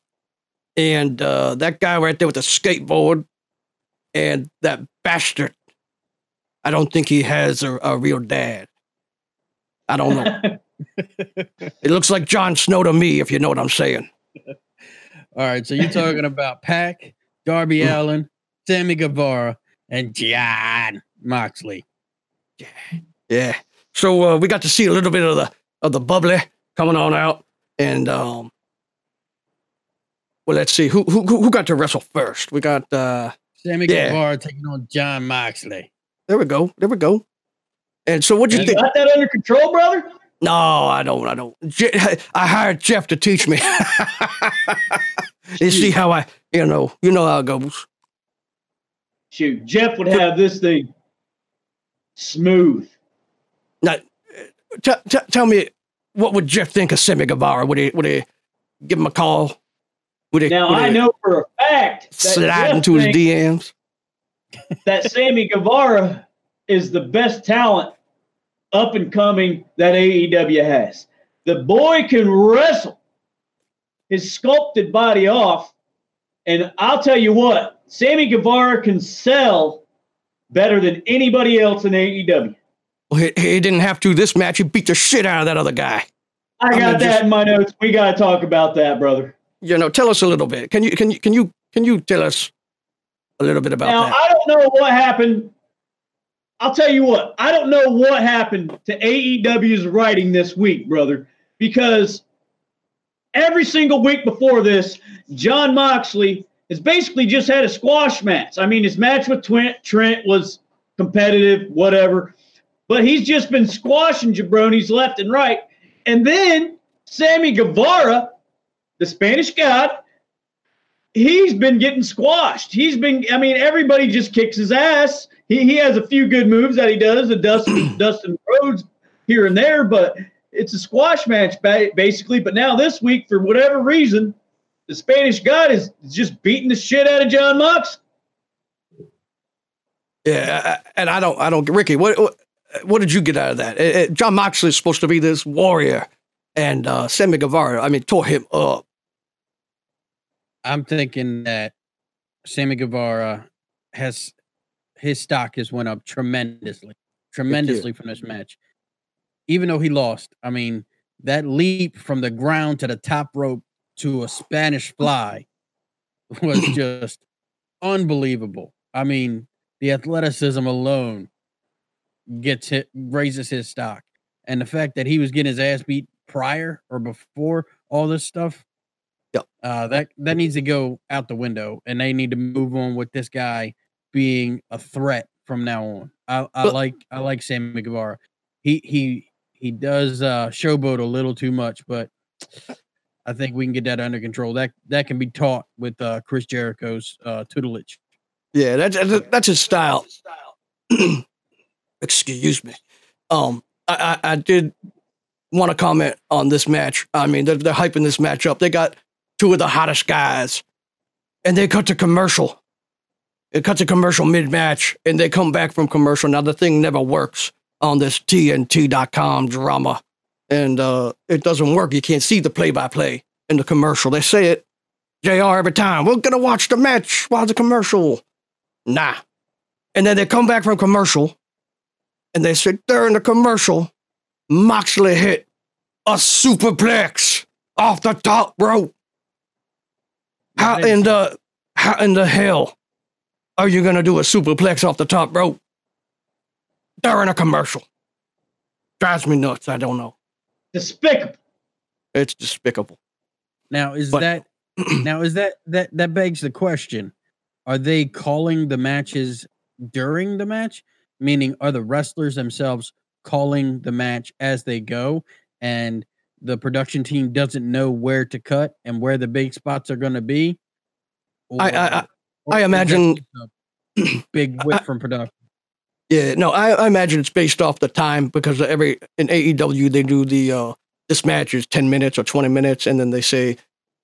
And uh, that guy right there with the skateboard and that bastard. I don't think he has a, a real dad. I don't know. it looks like Jon Snow to me, if you know what I'm saying. All right. So, you're talking about Pac, Darby Mm. Allin, Sammy Guevara, and Jon Moxley. Yeah. So uh, we got to see a little bit of the of the bubbly coming on out, and um, well, let's see who who who who got to wrestle first. We got uh, Sammy Yeah. Guevara taking on Jon Moxley. there we go, there we go. And so, what do you You think? got that under control, brother? No, I don't. I don't. Je- I hired Jeff to teach me. you see how I, you know, you know how it goes. Shoot, Jeff would have this thing smooth. Now, t- t- tell me, what would Jeff think of Sammy Guevara? Would he would he give him a call? Would he, Now would I know for a fact that slide into his DMs? that Sammy Guevara is the best talent up and coming that AEW has. The boy can wrestle his sculpted body off, and I'll tell you what, Sammy Guevara can sell better than anybody else in AEW. Well, he, he didn't have to this match. He beat the shit out of that other guy. I got that just- in my notes. We got to talk about that, brother. You know, tell us a little bit. Can you can you can you can you tell us a little bit about Now, that? I don't know what happened. I'll tell you what, I don't know what happened to AEW's writing this week, brother, because every single week before this, Jon Moxley has basically just had a squash match. I mean, his match with Trent, Trent was competitive, whatever, but he's just been squashing jabronis left and right. And then Sammy Guevara, the Spanish God, he's been getting squashed. He's been, I mean, everybody just kicks his ass. He, he has a few good moves that he does, the Dustin, Dustin Rhodes here and there, but it's a squash match ba- basically. But now this week, for whatever reason, the Spanish God is just beating the shit out of Jon Mox. Yeah, and I don't, I don't, Ricky, what, what, what did you get out of that? Eh, eh, Jon Moxley is supposed to be this warrior, and uh, Sammy Guevara, I mean, tore him up. I'm thinking that Sammy Guevara has his stock has went up tremendously, tremendously from this match. Even though he lost, I mean that leap from the ground to the top rope to a Spanish fly was just unbelievable. I mean, the athleticism alone gets hit raises his stock, and the fact that he was getting his ass beat prior or before all this stuff. Uh, that that needs to go out the window, and they need to move on with this guy being a threat from now on. I, I But- like I like Sammy Guevara. He he he does uh, showboat a little too much, but I think we can get that under control. That that can be taught with uh, Chris Jericho's uh, tutelage. Yeah, that's that's, that's his style. Excuse me. Um, I, I, I did want to comment on this match. I mean, they're, they're hyping this match up. They got two of the hottest guys, and they cut to commercial. It cuts a commercial mid match, and they come back from commercial. Now the thing never works on this TNT.com drama, and uh, it doesn't work. You can't see the play by play in the commercial. They say it, Jr. every time. We're gonna watch the match while the commercial. Nah. And then they come back from commercial, and they say during the commercial, Moxley hit a superplex off the top rope. How in the how in the hell are you gonna do a superplex off the top rope during a commercial? Drives me nuts. I don't know. Despicable. It's despicable. Now is But- that now is that that that begs the question: Are they calling the matches during the match? Meaning, are the wrestlers themselves calling the match as they go, and the production team doesn't know where to cut and where the big spots are going to be? I- I- I- or I imagine- a big whip from production. Yeah, no, I, I imagine it's based off the time because every in AEW they do the uh this match is ten minutes or twenty minutes, and then they say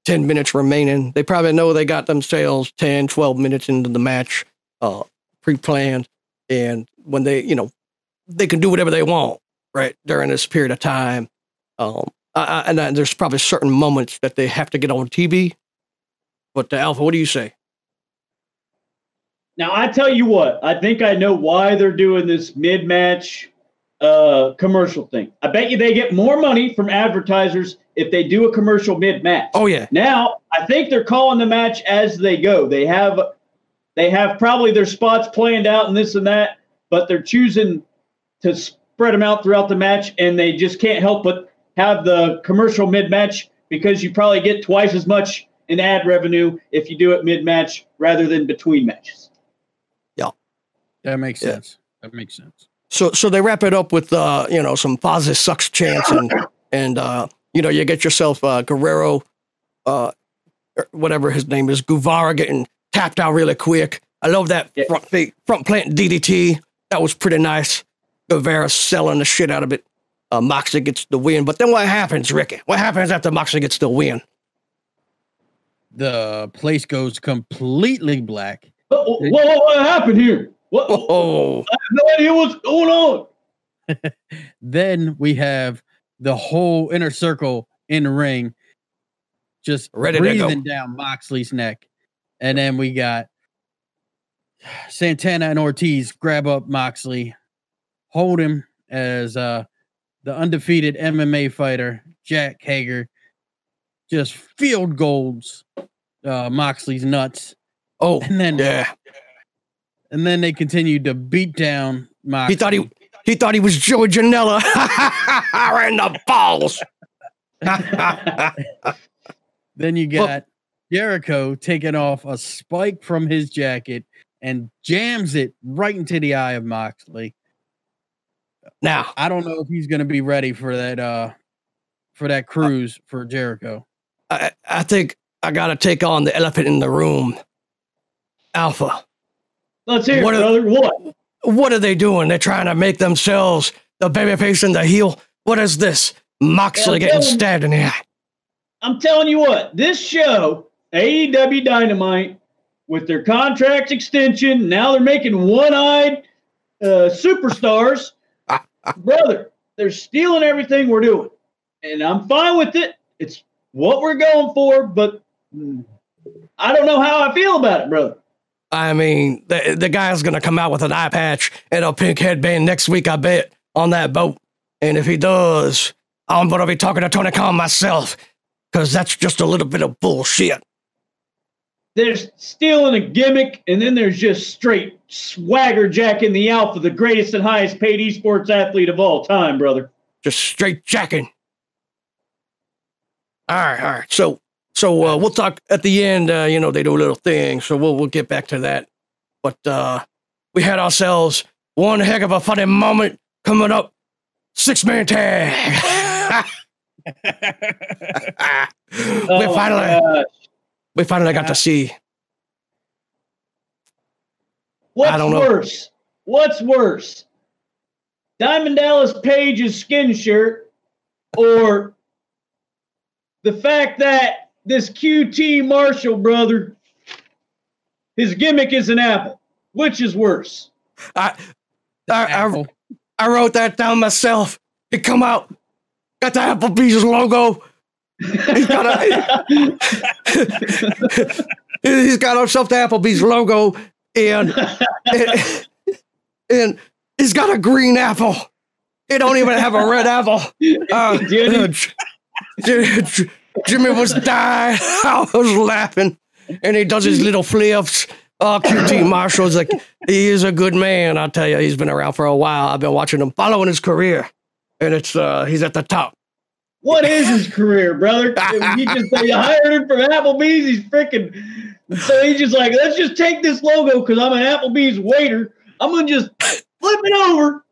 ten minutes remaining. They probably know they got themselves 10, 12 minutes into the match, uh, pre-planned, and when they, you know, they can do whatever they want, right, during this period of time. Um, I, and then there's probably certain moments that they have to get on TV. But the Alpha, what do you say? Now I tell you what, I think I know why they're doing this mid-match uh, commercial thing. I bet you they get more money from advertisers if they do a commercial mid-match. Oh yeah, Now I think they're calling the match as they go. They have they have probably their spots planned out and this and that, but they're choosing to spread them out throughout the match, and they just can't help but have the commercial mid-match because you probably get twice as much in ad revenue if you do it mid-match rather than between matches. Yeah, that makes Yeah. sense. That makes sense. So so they wrap it up with uh, you know, some Fozzy sucks chance and and uh, you know, you get yourself uh Guerrero uh whatever his name is, Guevara getting tapped out really quick. I love that Yeah. front feet, front plant DDT. That was pretty nice. Guevara selling the shit out of it. Uh, Moxley gets the win. But then what happens, Ricky? What happens after Moxley gets the win? The place goes completely black. Whoa, whoa, whoa, what happened here? What, I have Oh, no idea what's going on. Then we have the whole inner circle in the ring, just Ready breathing down Moxley's neck. And then we got Santana and Ortiz grab up Moxley, hold him as uh, the undefeated MMA fighter, Jack Hager, just field goals uh, Moxley's nuts. oh, And then yeah. and then they continued to beat down Moxley. He thought he he thought he was Joey Janela. in the balls. Then you Well- got Jericho taking off a spike from his jacket and jams it right into the eye of Moxley. Now, I don't know if he's going to be ready for that uh for that cruise for Jericho. I, I think I got to take on the elephant in the room. Alpha. Let's hear What it, a- brother. What? What are they doing? They're trying to make themselves the babyface and the heel. What is this? Moxley Yeah, getting tell 'em- stabbed in the eye. I'm telling you what, this show, AEW Dynamite, with their contract extension, now they're making one-eyed uh, superstars. Brother, they're stealing everything we're doing, and I'm fine with it. It's what we're going for, but I don't know how I feel about it, brother. I mean, the, the guy's going to come out with an eye patch and a pink headband next week, I bet, on that boat. And if he does, I'm going to be talking to Tony Khan myself because that's just a little bit of bullshit. There's stealing a gimmick, and then there's just straight swagger jacking the alpha, the greatest and highest paid esports athlete of all time, brother. Just straight jacking. All right, all right. So, so uh, we'll talk at the end. Uh, you know, they do a little thing, so we'll we'll get back to that. But uh, we had ourselves one heck of a funny moment coming up. Six man tag. we Oh, finally, gosh. We finally got to uh, see. What's I don't know. worse? What's worse? Diamond Dallas Page's skin shirt or the fact that this QT Marshall brother, his gimmick is an apple? Which is worse? I, I, I, I wrote that down myself. It come out, got the Applebee's logo. He's got a, he's got himself the Applebee's logo, and, and and he's got a green apple. He don't even have a red apple. Uh, Jimmy. uh, J- J- J- Jimmy was dying. I was laughing, and he does his little flips. Oh, QT Marshall's like he is a good man. I'll tell you, he's been around for a while. I've been watching him, following his career, and it's uh he's at the top. What is his career, brother? He just they hired him from Applebee's. He's freaking. So he's just like, let's just take this logo because I'm an Applebee's waiter. I'm gonna just flip it over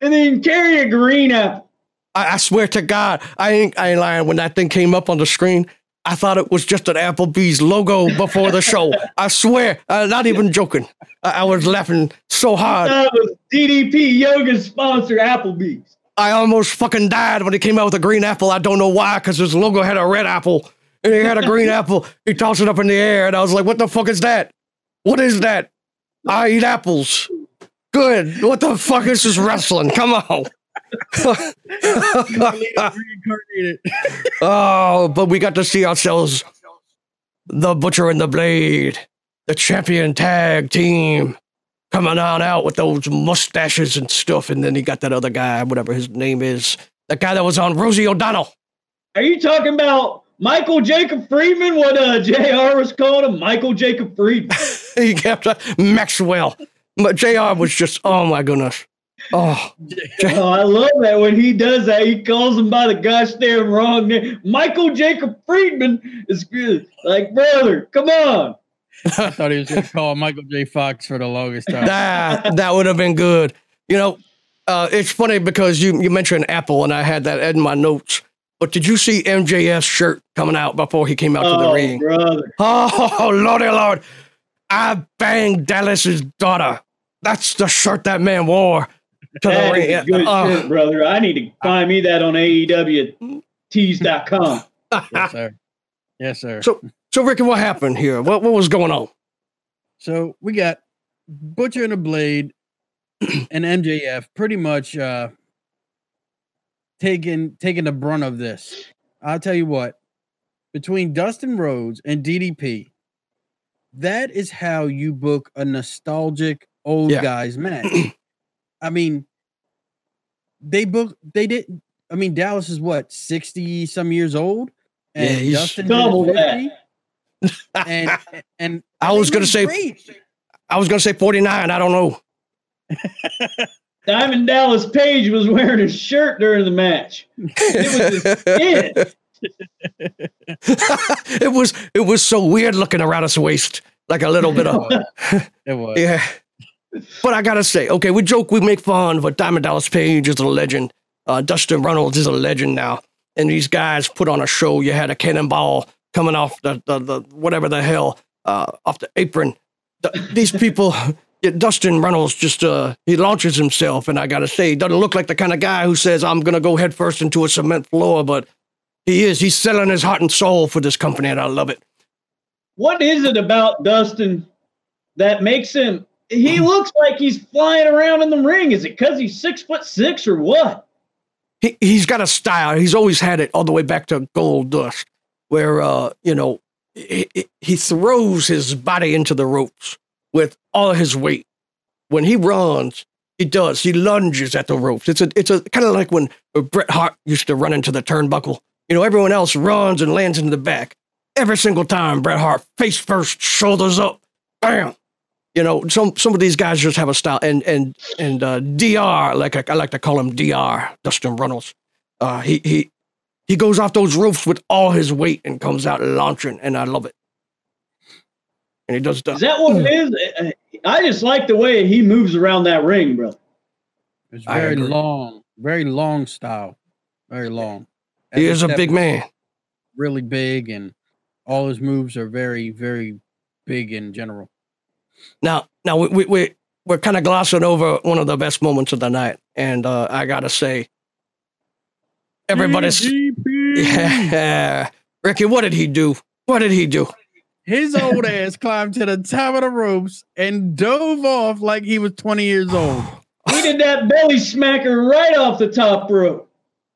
and then carry a green apple. I, I swear to God, I ain't I ain't lying. When that thing came up on the screen, I thought it was just an Applebee's logo before the show. I swear, I'm not even joking. I, I was laughing so hard. That was DDP Yoga's sponsor, Applebee's. I almost fucking died when he came out with a green apple. I don't know why, because his logo had a red apple and he had a green apple. He tossed it up in the air, and I was like, "What the fuck is that? What is that? I eat apples." Good. What the fuck is this wrestling? Come on. Oh, but we got to see ourselves the Butcher and the Blade, the champion tag team, coming on out with those mustaches and stuff. And then he got that other guy, whatever his name is, the guy that was on Rosie O'Donnell. Are you talking about Michael Jacob Friedman? What uh, JR was calling him? Michael Jacob Friedman. he kept uh, Maxwell. But JR was just, oh my goodness. Oh, Oh, I love that when he does that. He calls him by the gosh damn wrong name. Michael Jacob Friedman is good. Like, brother, come on. I thought he was going to call Michael J. Fox for the longest time. that, that would have been good. You know, uh, it's funny because you, you mentioned Apple, and I had that in my notes. But did you see MJF's shirt coming out before he came out to the Oh, ring? brother. Oh, lordy lord. I banged Dallas's daughter. That's the shirt that man wore to the ring. is good Oh, shit, brother. I need to find me that on AEWtees.com. yes, sir. Yes, sir. So- so, Ricky, what happened here? What, what was going on? So we got Butcher and the Blade and MJF pretty much uh taking taking the brunt of this. I'll tell you what, between Dustin Rhodes and DDP, that is how you book a nostalgic old Yeah. guys match. I mean, they book they did I mean Dallas is what 60 some years old and Yeah, he's Dustin double is that. 50, and and I was gonna say- great. I was going to say 49. I don't know. Diamond Dallas Page was wearing his shirt during the match. It was his it was it was so weird looking around his waist, like a little bit of It was. yeah. But I gotta say, okay, we joke, we make fun, but Diamond Dallas Page is a legend. Uh, Dustin Reynolds is a legend now, and these guys put on a show. You had a cannonball coming off the the, the whatever the hell uh, off the apron. Th- these people. Dustin Reynolds just uh, he launches himself, and I gotta say, he doesn't look like the kind of guy who says I'm gonna go headfirst into a cement floor, but he is. He's selling his heart and soul for this company, and I love it. What is it about Dustin that makes him? He looks like he's flying around in the ring. Is it because he's six foot six or what? he, he's got a style. He's always had it all the way back to Gold Dust, where uh, you know he, he- throws his body into the ropes with all his weight. When he runs, he does. He lunges at the ropes. It's a it's a kind of like when Bret Hart used to run into the turnbuckle. You know, everyone else runs and lands in the back. Every single time, Bret Hart face first, shoulders up, bam. You know, some some of these guys just have a style, and and and uh, Dr. like I, I like to call him Dr. Dustin Reynolds. Uh, he he he goes off those roofs with all his weight and comes out launching, and I love it. And he does stuff. Is stuff. that what it is? I just like the way he moves around that ring, bro. It's very long, very long style, very long. He is a big man. really big, and all his moves are very, very big in general. Now, now we, we, we we're kind of glossing over one of the best moments of the night, and uh, I gotta say, everybody's yeah. Ricky, what did he do? What did he do? His old ass climbed to the top of the ropes and dove off like he was 20 years old. He did that belly smacker right off the top rope.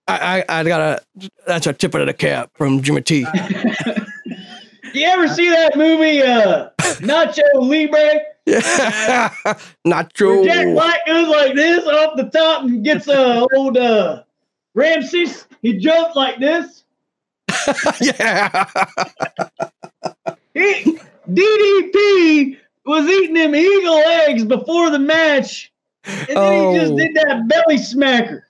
I, I, I gotta. That's a tip of the cap from Jimmy T. Do You ever see that movie, uh, Nacho Libre? Yeah, not Where true. Jack Black goes like this off the top and gets uh, old uh, Ramses. He jumped like this. yeah, He, DDP was eating them eagle eggs before the match, and then he just Oh. did that belly smacker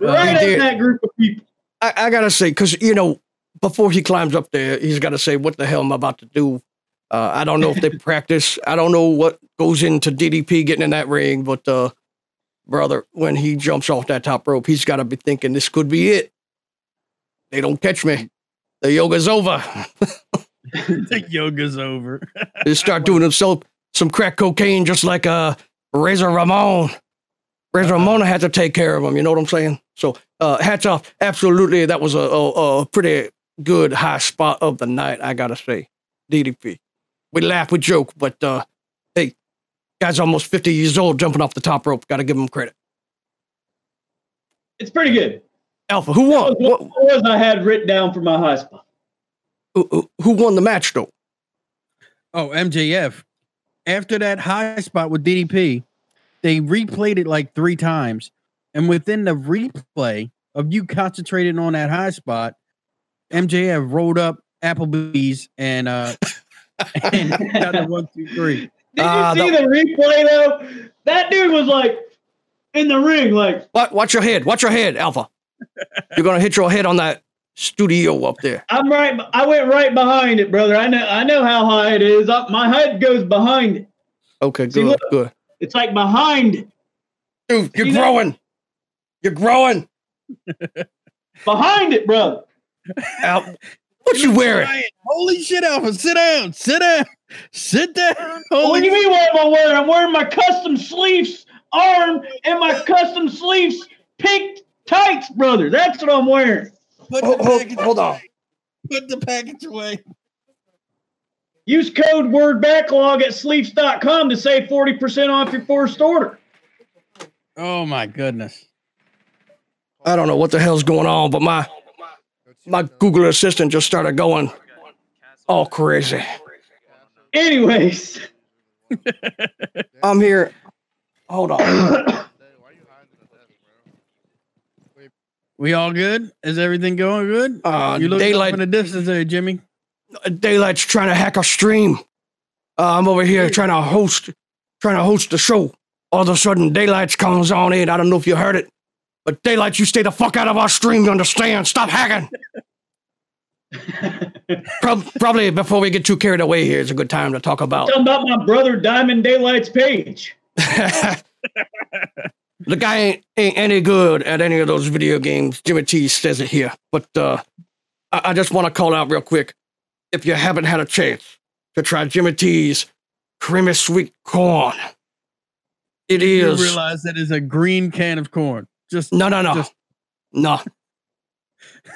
Uh, right at that group of people. I, I gotta say, because you know, before he climbs up there, he's got to say, "What the hell am I about to do?" Uh, I don't know if they practice. I don't know what goes into DDP getting in that ring, but uh, brother, when he jumps off that top rope, he's got to be thinking, "This could be it." They don't catch me. The yoga's over. the yoga's over. They start doing themselves some crack cocaine, just like uh, Razor Ramon. Razor Ramon had to take care of him. You know what I'm saying? So, uh, hats off. Absolutely, that was a, a, a pretty good high spot of the night. I gotta say, DDP. We laugh, we joke, but uh, guy's almost 50 years old, jumping off the top rope. Got to give him credit. It's pretty good. Alpha, who won? That was What, what was I had written down for my high spot. who, who- who won the match though? Oh, MJF. After that high spot with DDP, they replayed it like three times. And within the replay of you concentrating on that high spot, MJF rolled up Applebee's and uh and got the one, two, three. Did you Ah, see that- the replay though? That dude was like in the ring, like What? Watch your head. Watch your head, Alpha. You're gonna hit your head on that studio up there. I'm right. I went right behind it, brother. I know. I know how high it is. Up, my head goes behind it. Okay, See, good, look. good. It's like behind it. Dude, you're See that? growing. You're growing. Behind it, brother. Al, what you wearing? Ryan, Holy shit, Alpha. Sit down. Sit down. Sit down. What Holy do you mean? What am I wearing? I'm wearing my custom sleeves arm and my custom sleeves pink tights, brother. That's what I'm wearing. Put Hold- the hold- package hold on. away. Put the package away. Use code word backlog at sleeves.com to save 40% off your first order. Oh my goodness. I don't know what the hell's going on, but my my Google Assistant just started going all crazy. Anyways, I'm here. Hold on. We all good? Is everything going good? Uh, you look daylight- off in the distance there, Jimmy. Daylight's trying to hack our stream. Uh, I'm over here trying to host, trying to host the show. All of a sudden, Daylight comes on in. I don't know if you heard it, but Daylight, you stay the fuck out of our stream. You understand? Stop hacking. Prob- probably before we get too carried away here, it's a good time to talk about. Talking about my brother Diamond Daylight's page. the guy ain't, ain't any good at any of those video games. Jimmy T says it here. But uh, I, I just want to call out real quick if you haven't had a chance to try Jimmy T's creamy sweet corn. It You is. realize that is a green can of corn. Just No, no, no. Just- no.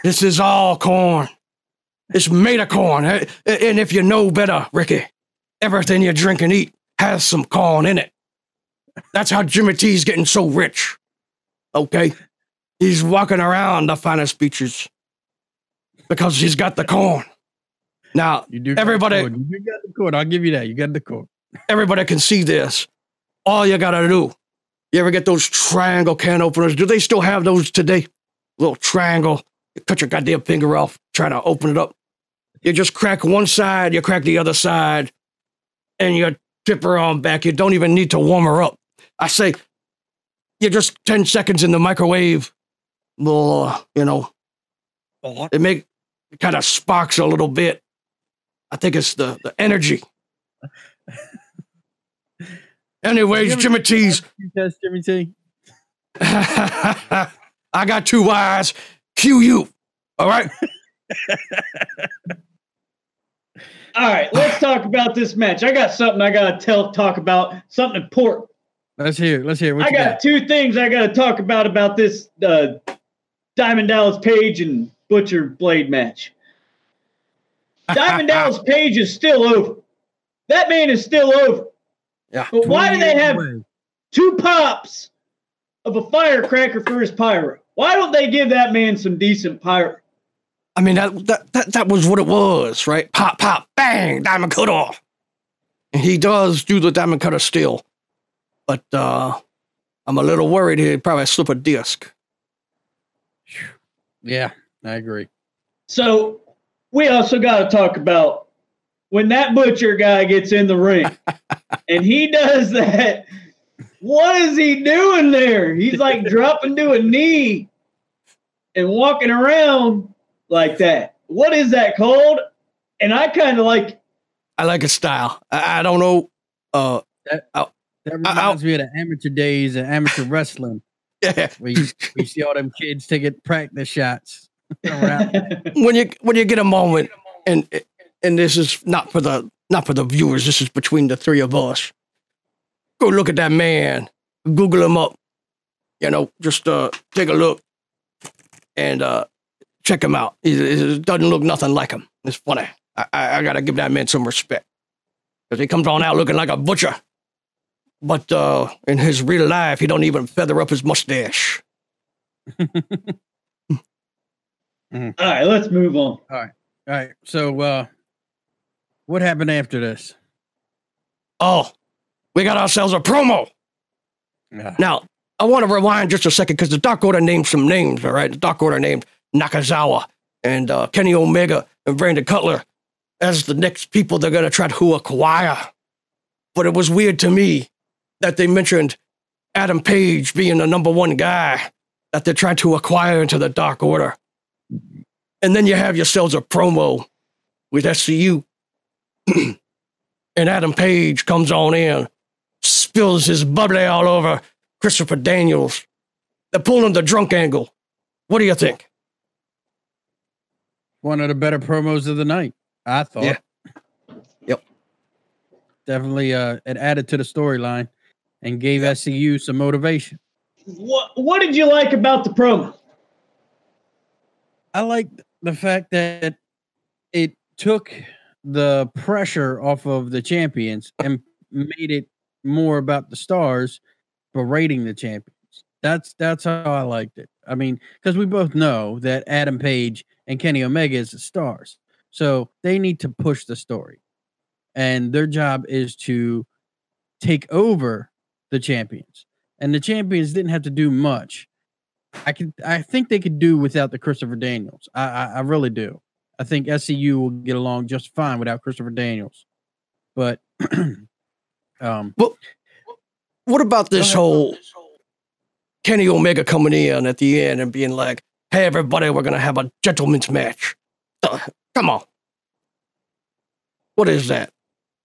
This is all corn. It's made of corn. Eh, And if you know better, Ricky, everything you drink and eat has some corn in it. That's how Jimmy T's getting so rich. Okay? He's walking around the finest beaches because he's got the corn. Now, you do. got Everybody- corn. You got the corn. I'll give you that. You got the corn. everybody can see this. All you gotta do, you ever get those triangle can openers? Do they still have those today? Little triangle. You cut your goddamn finger off trying to open it up. You just crack one side, you crack the other side, and you tip her on back. You don't even need to warm her up. I say, you just 10 seconds in the microwave. Well, uh, you know, it make it kind of sparks a little bit. I think it's the, the energy. Anyways, Jimmy T's. You test Jimmy T. I got two eyes. Cue you. All right. All right, let's talk about this match. I got something I gotta tell talk about, something important. Let's hear. Let's hear. What I you got two things I gotta talk about about this uh, Diamond Dallas Page and Butcher Blade match. Diamond Dallas Page is still over. That man is still over. Yeah. But why do they have away. two pops of a firecracker for his pyro? Why don't they give that man some decent pyro? I mean, that, that, that, that was what it was, right? Pop, pop, bang, diamond cut off. And he does do the diamond cutter still. But uh, I'm a little worried he'd probably slip a disc. Yeah, I agree. So we also got to talk about when that butcher guy gets in the ring and he does that. What is he doing there? He's like dropping to a knee and walking around like that. What is that called? And I kind of like I like his style. I, I don't know. Uh, That I- reminds me of the amateur days and amateur wrestling. yeah. We we see all them kids taking practice shots when you when you get a moment, and and this is not for the not for the viewers. This is between the three of us. Go look at that man. Google him up. You know, just uh, take a look and uh, check him out. He, he doesn't look nothing like him. It's funny. I, I, I gotta give that man some respect because he comes on out looking like a butcher, but uh, in his real life, he don't even feather up his mustache. all right, let's move on. All right. So uh what happened after this? Oh, we got ourselves a promo. Yeah. Now, I want to rewind just a second because the Dark Order named some names, all right? The Dark Order named Nakazawa and uh, Kenny Omega and Brandon Cutler as the next people they're going to try to acquire. But it was weird to me that they mentioned Adam Page being the number one guy that they're trying to acquire into the Dark Order. And then you have yourselves a promo with SCU. And Adam Page comes on in, spills his bubbly all over Christopher Daniels. They're pulling the drunk angle. What do you think? One of the better promos of the night, I thought. Yeah. Yep. Definitely uh it added to the storyline and gave SCU some motivation. What What did you like about the promo? I like the fact that it took the pressure off of the champions and made it more about the stars berating the champions. That's that's how I liked it. I mean, because we both know that Adam Page and Kenny Omega is the stars, so they need to push the story, and their job is to take over the champions. And the champions didn't have to do much. I could, I think they could do without the Christopher Daniels. I, I, I really do. I think SCU will get along just fine without Christopher Daniels. But, um, What about this whole Kenny Omega coming in at the end and being like, hey, everybody, we're going to have a gentleman's match? Uh, Come on. What is that?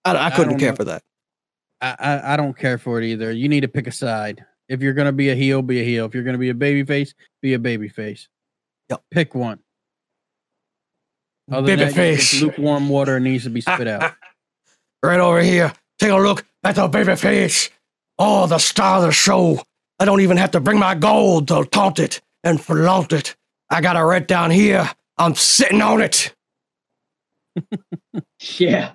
I, I I couldn't don't care know. for that. I, I I don't care for it either. You need to pick a side. If you're gonna be a heel, be a heel. If you're gonna be a baby face, be a baby face. Yep. Pick one. Other than that, Babyface. lukewarm water needs to be spit out. right over here. Take a look at the baby face. Oh, the star of the show. I don't even have to bring my gold to taunt it and flaunt it. I got it right down here. I'm sitting on it. Yeah.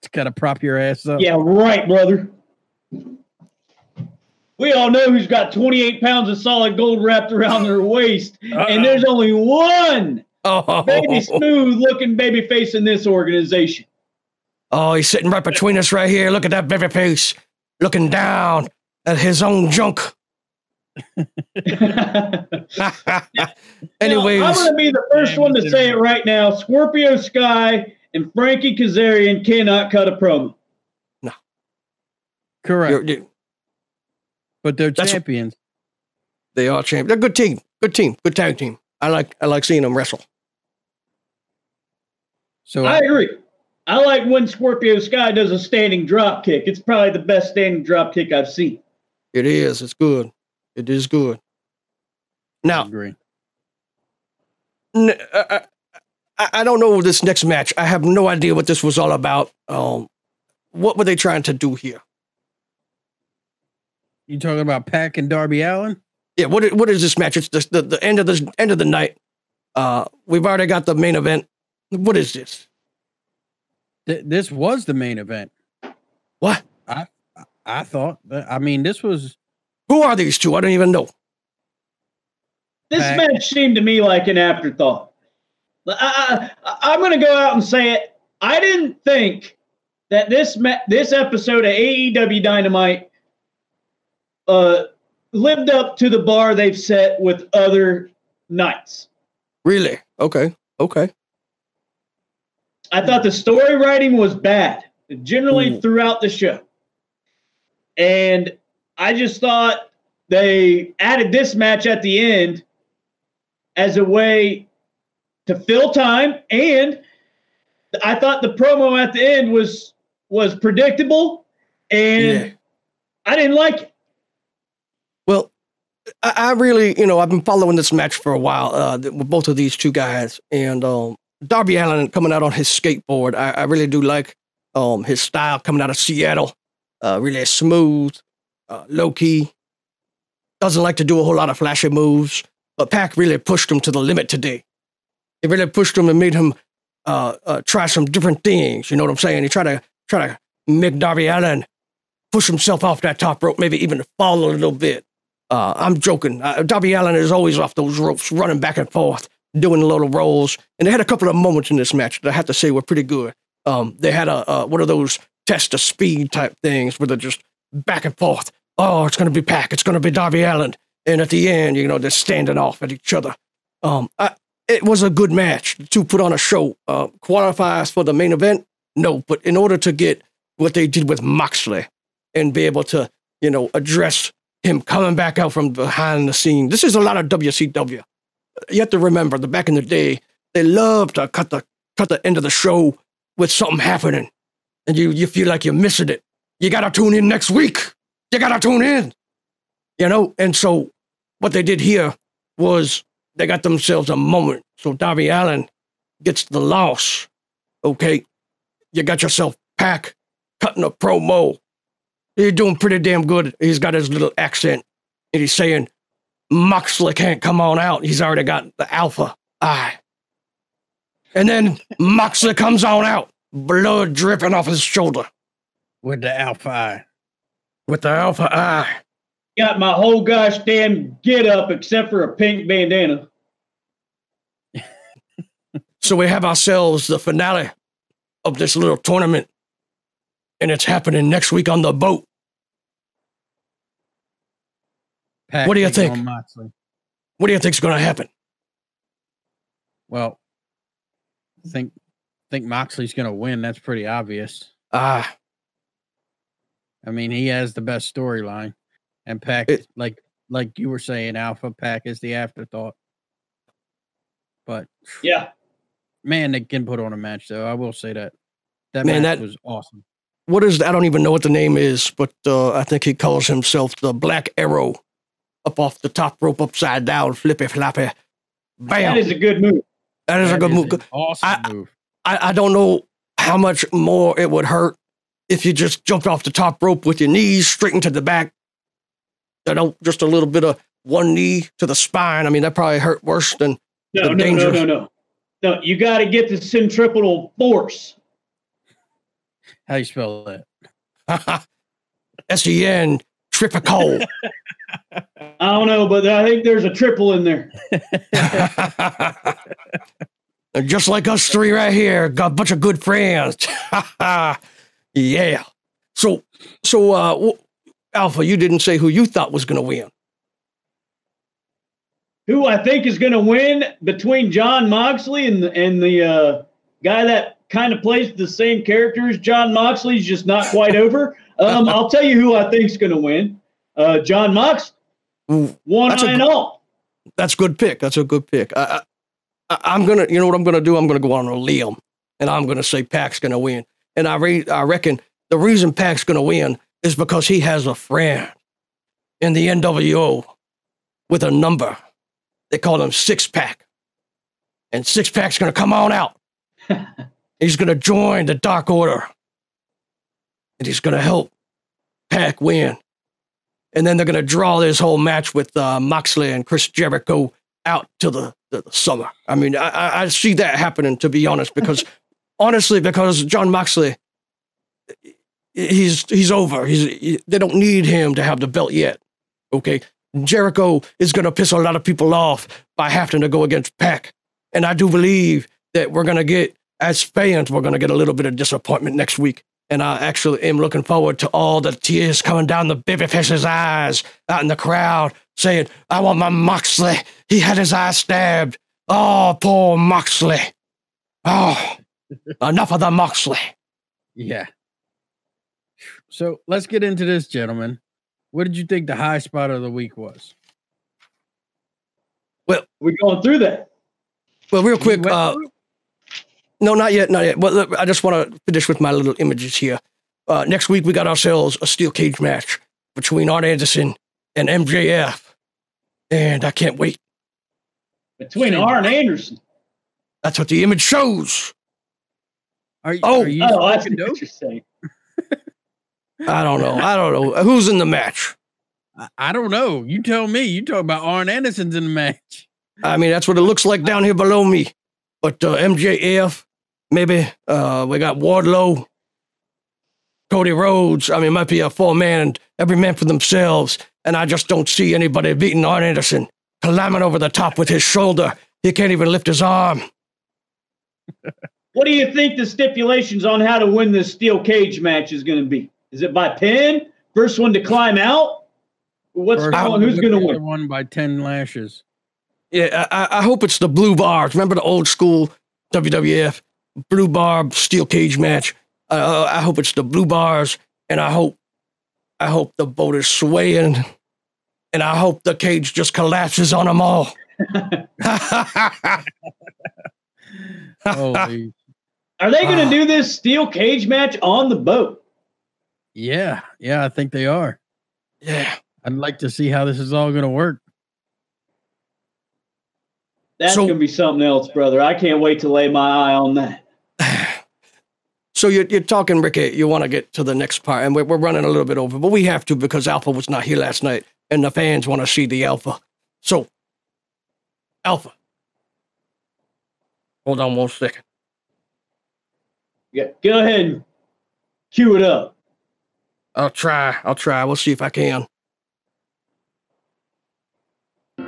It's gotta prop your ass up. Yeah, right, brother. We all know who's got 28 pounds of solid gold wrapped around their waist, and there's only one Oh, baby smooth looking baby face in this organization. oh, he's sitting right between us right here. Look at that baby face looking down at his own junk. Anyways, Now, I'm going to be the first one to say it right now. Scorpio Sky and Frankie Kazarian cannot cut a promo. No, correct. you're- you- but they're champions. they are champions. They're a good team. Good team. Good tag team. I like I like seeing them wrestle. So I agree. I like when Scorpio Sky does a standing drop kick. It's probably the best standing drop kick I've seen. It is. It's good. It is good. I Now, agree. n- I, I, I don't know this next match. I have no idea what this was all about. Um, what were they trying to do here? You talking about Pac and Darby Allin? Yeah, what what is this match? It's the, the, the end of the end of the night. Uh, we've already got the main event. What is this? Th- this was the main event. What? I I thought. that- I mean, this was Who are these two? I don't even know. This Pac- match seemed to me like an afterthought. I, I, I'm going to go out and say it. I didn't think that this ma- this episode of AEW Dynamite uh, lived up to the bar they've set with other nights. Really? Okay. Okay. I thought the story writing was bad, generally Ooh. throughout the show. And I just thought they added this match at the end as a way to fill time. And I thought the promo at the end was was predictable and Yeah. I didn't like it. Well, I, I really, you know, I've been following this match for a while uh, with both of these two guys, and um, Darby Allin coming out on his skateboard. I, I really do like um, his style coming out of Seattle. Uh, really smooth, uh, low key. Doesn't like to do a whole lot of flashy moves, but Pac really pushed him to the limit today. It really pushed him and made him uh, uh, try some different things. You know what I'm saying? He tried to try to make Darby Allin push himself off that top rope, maybe even fall a little bit. Uh, I'm joking. Uh, Darby Allin is always off those ropes, running back and forth, doing a little rolls. And they had a couple of moments in this match that I have to say were pretty good. Um, they had a uh, one of those test of speed type things where they're just back and forth. Oh, it's going to be Pac. It's going to be Darby Allin. And at the end, you know, they're standing off at each other. Um, I, it was a good match to put on a show. Uh, qualifies for the main event? No, but in order to get what they did with Moxley and be able to, you know, address him coming back out from behind the scene. This is a lot of WCW. You have to remember that back in the day, they loved to cut the cut the end of the show with something happening, and you you feel like you're missing it. You gotta tune in next week. You gotta tune in. You know, and so what they did here was they got themselves a moment. So Darby Allin gets the loss. Okay, you got yourself Pac cutting a promo He's doing pretty damn good. He's got his little accent, and he's saying, Moxley can't come on out. He's already got the alpha eye. And then Moxley comes on out, blood dripping off his shoulder with the Alpha Eye. with the alpha eye. Got my whole gosh damn get up except for a pink bandana. So we have ourselves the finale of this little tournament, and it's happening next week on the boat. Pac What do you think? What do you think's going to happen? Well, I think think Moxley's going to win. That's pretty obvious. Ah, I mean, he has the best storyline, and Pac It- like like you were saying, Alpha Pac is the afterthought. But Yeah. man, they can put on a match though. I will say that. That Man, match that- was awesome. What is I don't even know what the name is, but uh, I think he calls himself the Black Arrow. Up off the top rope, upside down, flippy floppy. Bam! That is a good move. that is a good is move. an Awesome I- move. I, I don't know how much more it would hurt if you just jumped off the top rope with your knees straight into the back. You know, just a little bit of one knee to the spine. I mean, that probably hurt worse than No, The no, dangerous- no, no, no. No, you got to get the centripetal force. How do you spell that? S-E-N triple. I don't know, but I think there's a triple in there. Just like us three right here, got a bunch of good friends. yeah. So, so, uh, Alpha, you didn't say who you thought was going to win. Who I think is going to win between Jon Moxley and the, and the uh, guy that kind of plays the same character as Jon Moxley's just not quite over. Um, I'll tell you who I think's going to win. Uh, John Ooh, one That's and good- all. That's a good pick. That's a good pick. I, I, I'm gonna, you know what I'm gonna do? I'm gonna go on a limb, and I'm gonna say Pac's gonna win. And I, re- I reckon the reason Pac's gonna win is because he has a friend in the NWO with a number. They call him Six Pack, and Six Pack's gonna come on out. he's gonna join the Dark Order, and he's gonna help Pac win and then they're going to draw this whole match with uh, Moxley and Chris Jericho out to the, the, the summer. I mean, I, I- I see that happening, to be honest, because honestly, because Jon Moxley, he's he's over. He's he- they don't need him to have the belt yet. Okay, Jericho is going to piss a lot of people off by having to go against Pac, and I do believe that we're going to get as fans, we're going to get a little bit of disappointment next week. And I actually am looking forward to all the tears coming down the babyface's eyes out in the crowd saying, I want my Moxley. He had his eye stabbed. Oh, poor Moxley. Oh, enough of the Moxley. Yeah. So let's get into this, gentlemen. What did you think the high spot of the week was? Well, we're going through that. Well, real You quick, went uh, through? No, not yet, not yet. Well, look, I just want to finish with my little images here. Uh, next week, we got ourselves a steel cage match between Arn Anderson and MJF. And I can't wait. Between Shane. Arn Anderson. That's what the image shows. Are, you- Oh, are you Oh, that's smoking dope? what you're saying. I don't know. I don't know. Who's in the match? I, I don't know. You tell me. You talk about Arn Anderson's in the match. I mean, that's what it looks like down here below me. But uh, MJF, maybe uh, we got Wardlow, Cody Rhodes. I mean, it might be a four man, every man for themselves. And I just don't see anybody beating Arn Anderson, climbing over the top with his shoulder. He can't even lift his arm. What do you think the stipulations on how to win this steel cage match is going to be? Is it by pin? First one to climb out? What's First going? Who's going to win? One by 10 lashes. Yeah, I, I- I hope it's the blue bars. Remember the old school WWF blue bar steel cage match? Uh, I hope it's the blue bars, and I hope, I hope the boat is swaying, and I hope the cage just collapses on them all. Holy. Are they going to Ah. do this steel cage match on the boat? yeah. Yeah, I think they are. yeah. I'd like to see how this is all going to work. That's So- going to be something else, brother. I can't wait to lay my eye on that. So you're, you're talking, Ricky. You want to get to the next part, and we're, we're running a little bit over, but we have to because Alpha was not here last night, and the fans want to see the Alpha. So, Alpha, hold on one second. Yeah, go ahead and cue it up. I'll try. I'll try. We'll see if I can. Do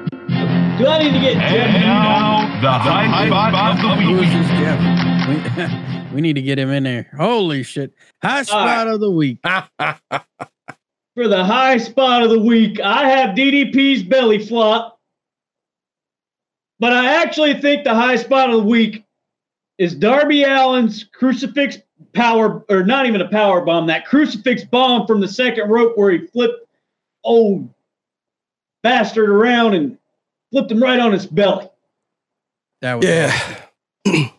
I need to get And now, the high spot of the Who is week. this Jeff? We, we need to get him in there. Holy shit. High spot of the week. For the high spot of the week, I have DDP's belly flop. But I actually think the high spot of the week is Darby Allin's crucifix power, or not even a power bomb, that crucifix bomb from the second rope where he flipped old bastard around and flipped him right on his belly. That was yeah.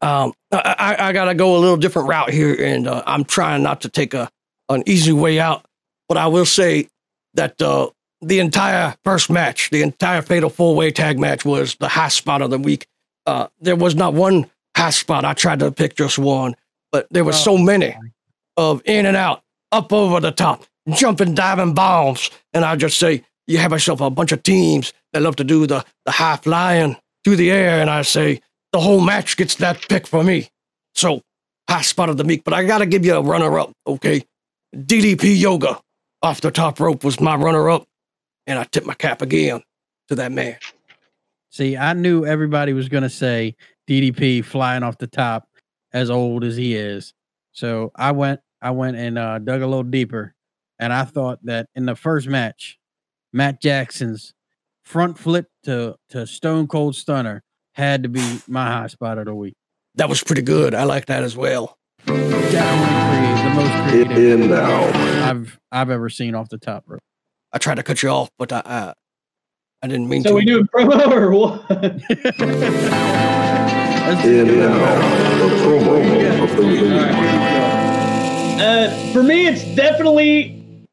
Um, I, I, I got to go a little different route here, and uh, I'm trying not to take a an easy way out. But I will say that uh, the entire first match, the entire fatal four way tag match, was the high spot of the week. Uh, there was not one high spot. I tried to pick just one, but there were so many of in and out, up over the top, jumping, diving bombs. And I just say, you have yourself a bunch of teams that love to do the, the high flying through the air. And I say, the whole match gets that pick for me. So, high spot of the week. But I got to give you a runner up, okay? DDP Yoga off the top rope was my runner up. And I tip my cap again to that man. See, I knew everybody was to say DDP flying off the top, as old as he is. So I went, I went and uh, dug a little deeper, and I thought that in the first match, Matt Jackson's front flip to to Stone Cold Stunner had to be my high spot of the week. That was pretty good. I like that as well. Definitely creative, the most creative I've I've ever seen off the top rope. I tried to cut you off, but I I, I didn't mean So to. So we doing promo or what? Let's Uh, for me, it's definitely,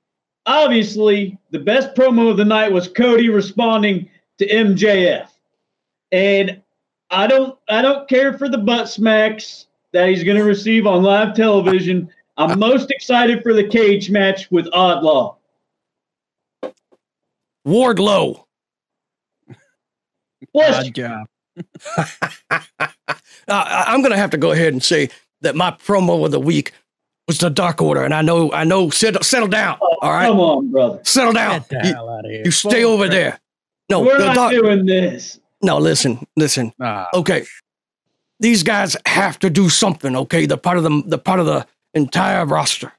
obviously, the best promo of the night was Cody responding to MJF, and I don't, I don't care for the butt smacks that he's going to receive on live television. I'm most excited for the cage match with Oddlaw. Wardlow. Bless Odd job. Uh, I- I'm gonna have to go ahead and say that my promo of the week was the Dark Order, and I know, I know. Settle, settle down. All right, Come on, brother. settle down. Get the You, hell out of here. you stay over there. No, We're the not Dark. doing this. No, listen, listen. Ah, Okay, these guys have to do something. Okay, they're part of the they're part of the entire roster.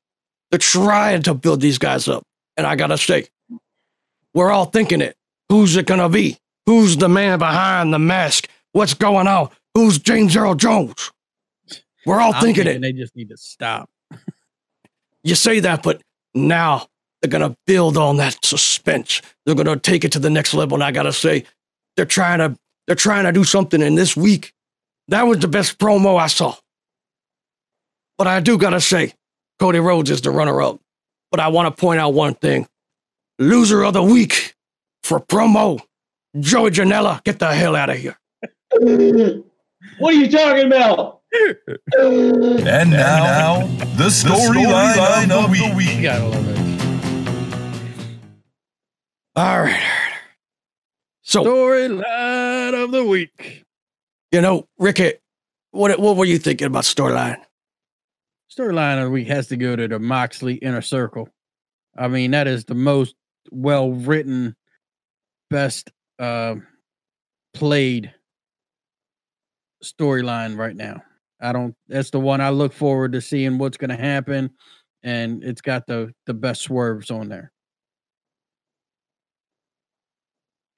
They're trying to build these guys up, and I gotta say, we're all thinking it. Who's it gonna be? Who's the man behind the mask? What's going on? Who's James Earl Jones? We're all I'm thinking it. thinking they just need to stop. You say that, but now they're gonna build on that suspense. They're gonna take it to the next level. And I gotta say, they're trying to they're trying to do something in this week. That was the best promo I saw. But I do gotta say, Cody Rhodes is the runner-up. But I want to point out one thing. Loser of the week for promo. Joey Janela, get the hell out of here. What are you talking about? And now, the storyline of the week. You gotta love it. All right. So Storyline of the week. You know, Ricky, what what were you thinking about storyline? Storyline of the week has to go to the Moxley Inner Circle. I mean, that is the most well written, best uh, played storyline right now. I don't. That's the one I look forward to seeing what's going to happen, and it's got the the best swerves on there.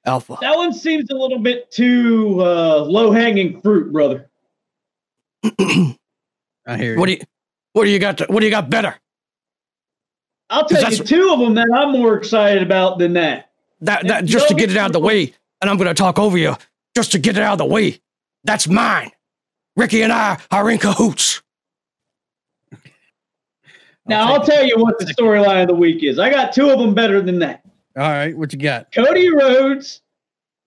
Alpha. That one seems a little bit too uh, low hanging fruit, brother. I hear You. What do you what do you got to, what do you got better? I'll tell you two of them that I'm more excited about than that. That that Yeah, just to get it out of the way, and I'm gonna talk over you just to get it out of the way. That's mine. Ricky and I are in cahoots. Now I'll take tell you what the storyline of the week is. I got two of them better than that. It. All right, what you got? Cody Rhodes,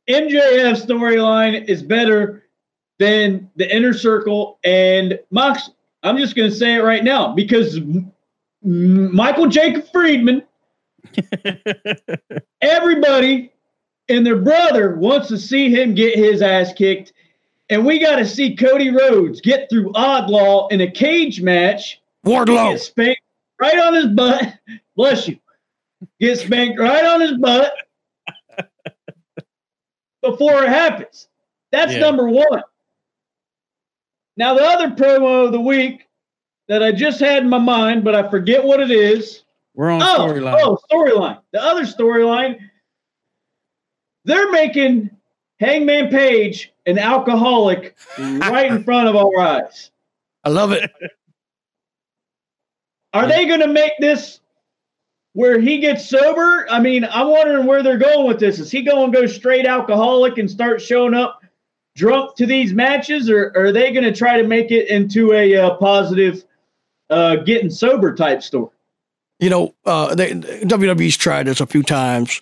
MJF storyline is better than the Inner Circle and Mox. I'm just going to say it right now because M- M- Michael Jacob Friedman, everybody and their brother wants to see him get his ass kicked. And we got to see Cody Rhodes get through Oddlaw in a cage match Wardlow. get spanked right on his butt. Bless you. Get spanked right on his butt before it happens. That's Yeah. number one. Now, the other promo of the week that I just had in my mind, but I forget what it is. We're on Oh, storyline. oh, storyline. The other storyline, they're making Hangman Page an alcoholic right in front of our eyes. I love it. Are they going to make this where he gets sober? I mean, I'm wondering where they're going with this. Is he going to go straight alcoholic and start showing up drunk to these matches, or, or are they going to try to make it into a uh, positive, uh, getting sober type story? You know, uh, they, WWE's tried this a few times,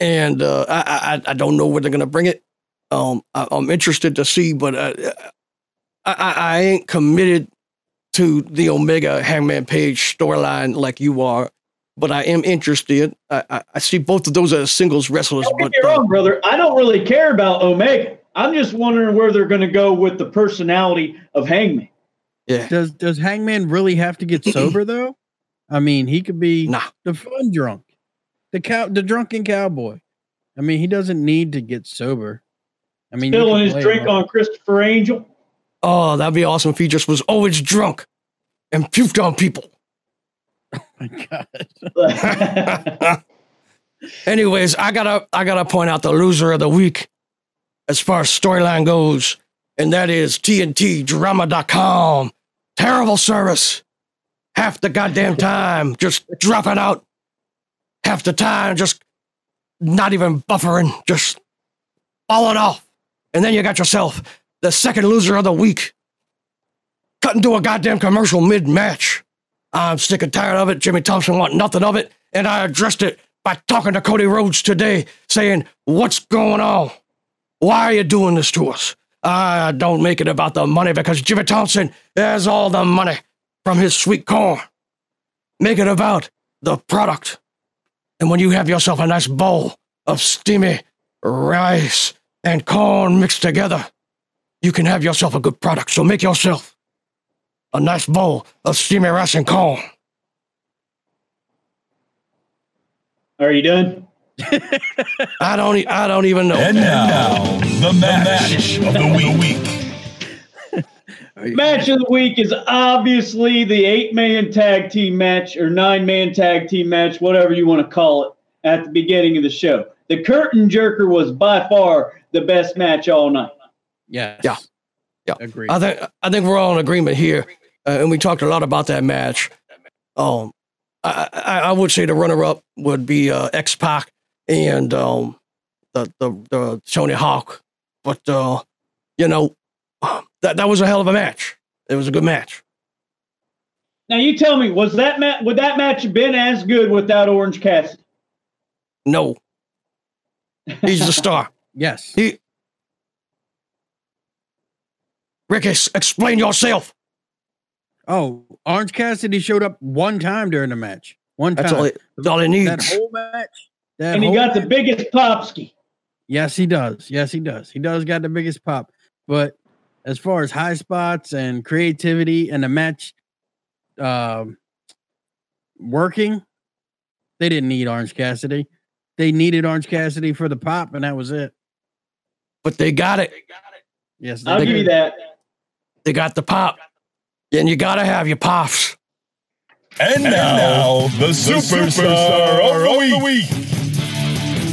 and uh, I, I I don't know where they're gonna bring it. Um, I, I'm interested to see, but uh, I, I I ain't committed to the Omega Hangman Page storyline like you are. But I am interested. I, I, I see both of those as singles wrestlers. Don't But get me uh, brother. I don't really care about Omega. I'm just wondering where they're going to go with the personality of Hangman. yeah, Does does Hangman really have to get sober though? I mean, he could be nah. the fun drunk, the cow, the drunken cowboy. I mean, he doesn't need to get sober. I mean, you Spilling his drink on Christopher Angel. Oh, that'd be awesome if he just was always drunk and puked on people. Oh my God. Anyways, I gotta I gotta point out the loser of the week as far as storyline goes, and that is TNTDrama.com. Terrible service. Half the goddamn time just dropping out. Half the time just not even buffering, just falling off. And then you got yourself the second loser of the week. Cut into a goddamn commercial mid match. I'm sick and tired of it. Jimmy Thompson want nothing of it. And I addressed it by talking to Cody Rhodes today, saying, What's going on? Why are you doing this to us? I don't make it about the money because Jimmy Thompson has all the money from his sweet corn. Make it about the product. And when you have yourself a nice bowl of steamy rice and corn mixed together, you can have yourself a good product. So make yourself a nice bowl of steamy rice and corn. Are you done? I don't. e- I don't even know. And now, the match of the week. Match of the week is obviously the eight man tag team match or nine man tag team match, whatever you want to call it, at the beginning of the show. The curtain jerker was by far the best match all night. Yes. Yeah. Yeah. Agreed. I think. I think we're all in agreement here, uh, and we talked a lot about that match. Um, I, I, I would say the runner-up would be uh, X Pac and um, the, the the Tony Hawk, but uh, you know that that was a hell of a match. It was a good match. Now you tell me, was that match would that match have been as good without Orange Cassidy? No, he's the star. yes. He. Ricky, s- explain yourself. Oh, Orange Cassidy showed up one time during the match. One time. That's all. He, that's all he that whole match. That And he whole got the biggest popski. Yes, he does. Yes, he does. He does got the biggest pop. But as far as high spots and creativity and the match um, working, they didn't need Orange Cassidy. They needed Orange Cassidy for the pop, and that was it. But they got it. Yes, I'll give did. you that. They got the pop. And you gotta have your pops. And now, the superstar, of the week.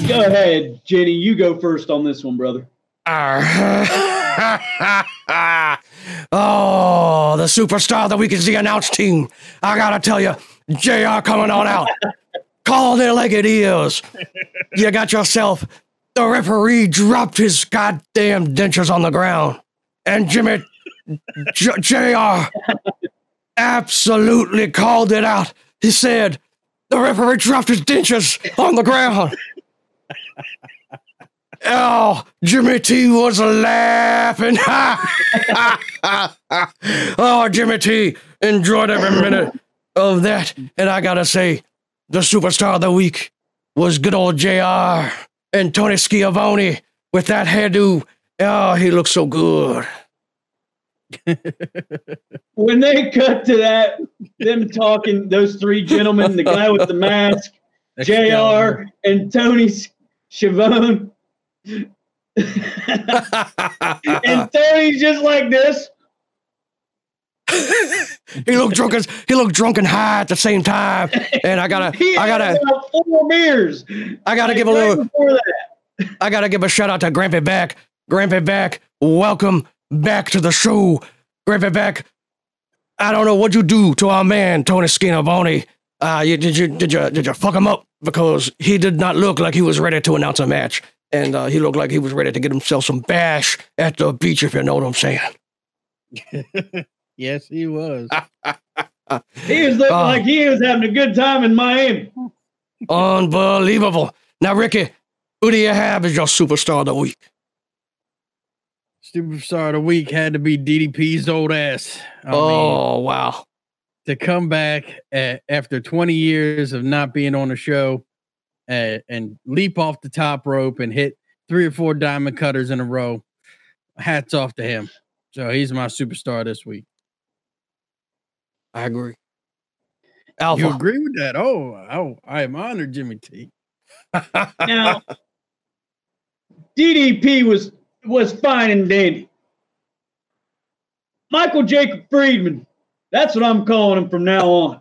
Go ahead, Jenny. You go first on this one, brother. oh, the superstar of the week is the announce team. I gotta tell you, JR coming on out. Call it like it is. You got yourself. The referee dropped his goddamn dentures on the ground. And Jimmy J- JR absolutely called it out. He said, the referee dropped his dentures on the ground. Oh, Jimmy T was laughing. oh, Jimmy T enjoyed every minute of that. And I gotta say, the superstar of the week was good old JR and Tony Schiavone with that hairdo. Oh, he looks so good. When they cut to that, them talking, those three gentlemen, the guy with the mask, That's JR, and Tony Schiavone. and Tony's just like this. he looked drunk as he looked drunk and high at the same time. And I gotta I gotta four beers. I gotta Like, give a little that. I gotta give a shout out to Grampy Back. Grampy Back, welcome back to the show. Grampy Back, I don't know what you do to our man Tony Schiavone. Uh, you, did you did you did you fuck him up because he did not look like he was ready to announce a match, and uh, he looked like he was ready to get himself some bash at the beach, if you know what I'm saying. yes, he was. He was looking Oh. like he was having a good time in Miami. Unbelievable. Now, Ricky, who do you have as your superstar of the week? Superstar of the week had to be DDP's old ass. I mean, oh, wow. to come back a after 20 years of not being on the show uh, and leap off the top rope and hit three or four diamond cutters in a row. Hats off to him. So he's my superstar this week. I agree. Alpha. You agree with that? Oh, oh I am honored, Jimmy T. Now, DDP was was fine and dandy. Michael Jacob Friedman, that's what I'm calling him from now on.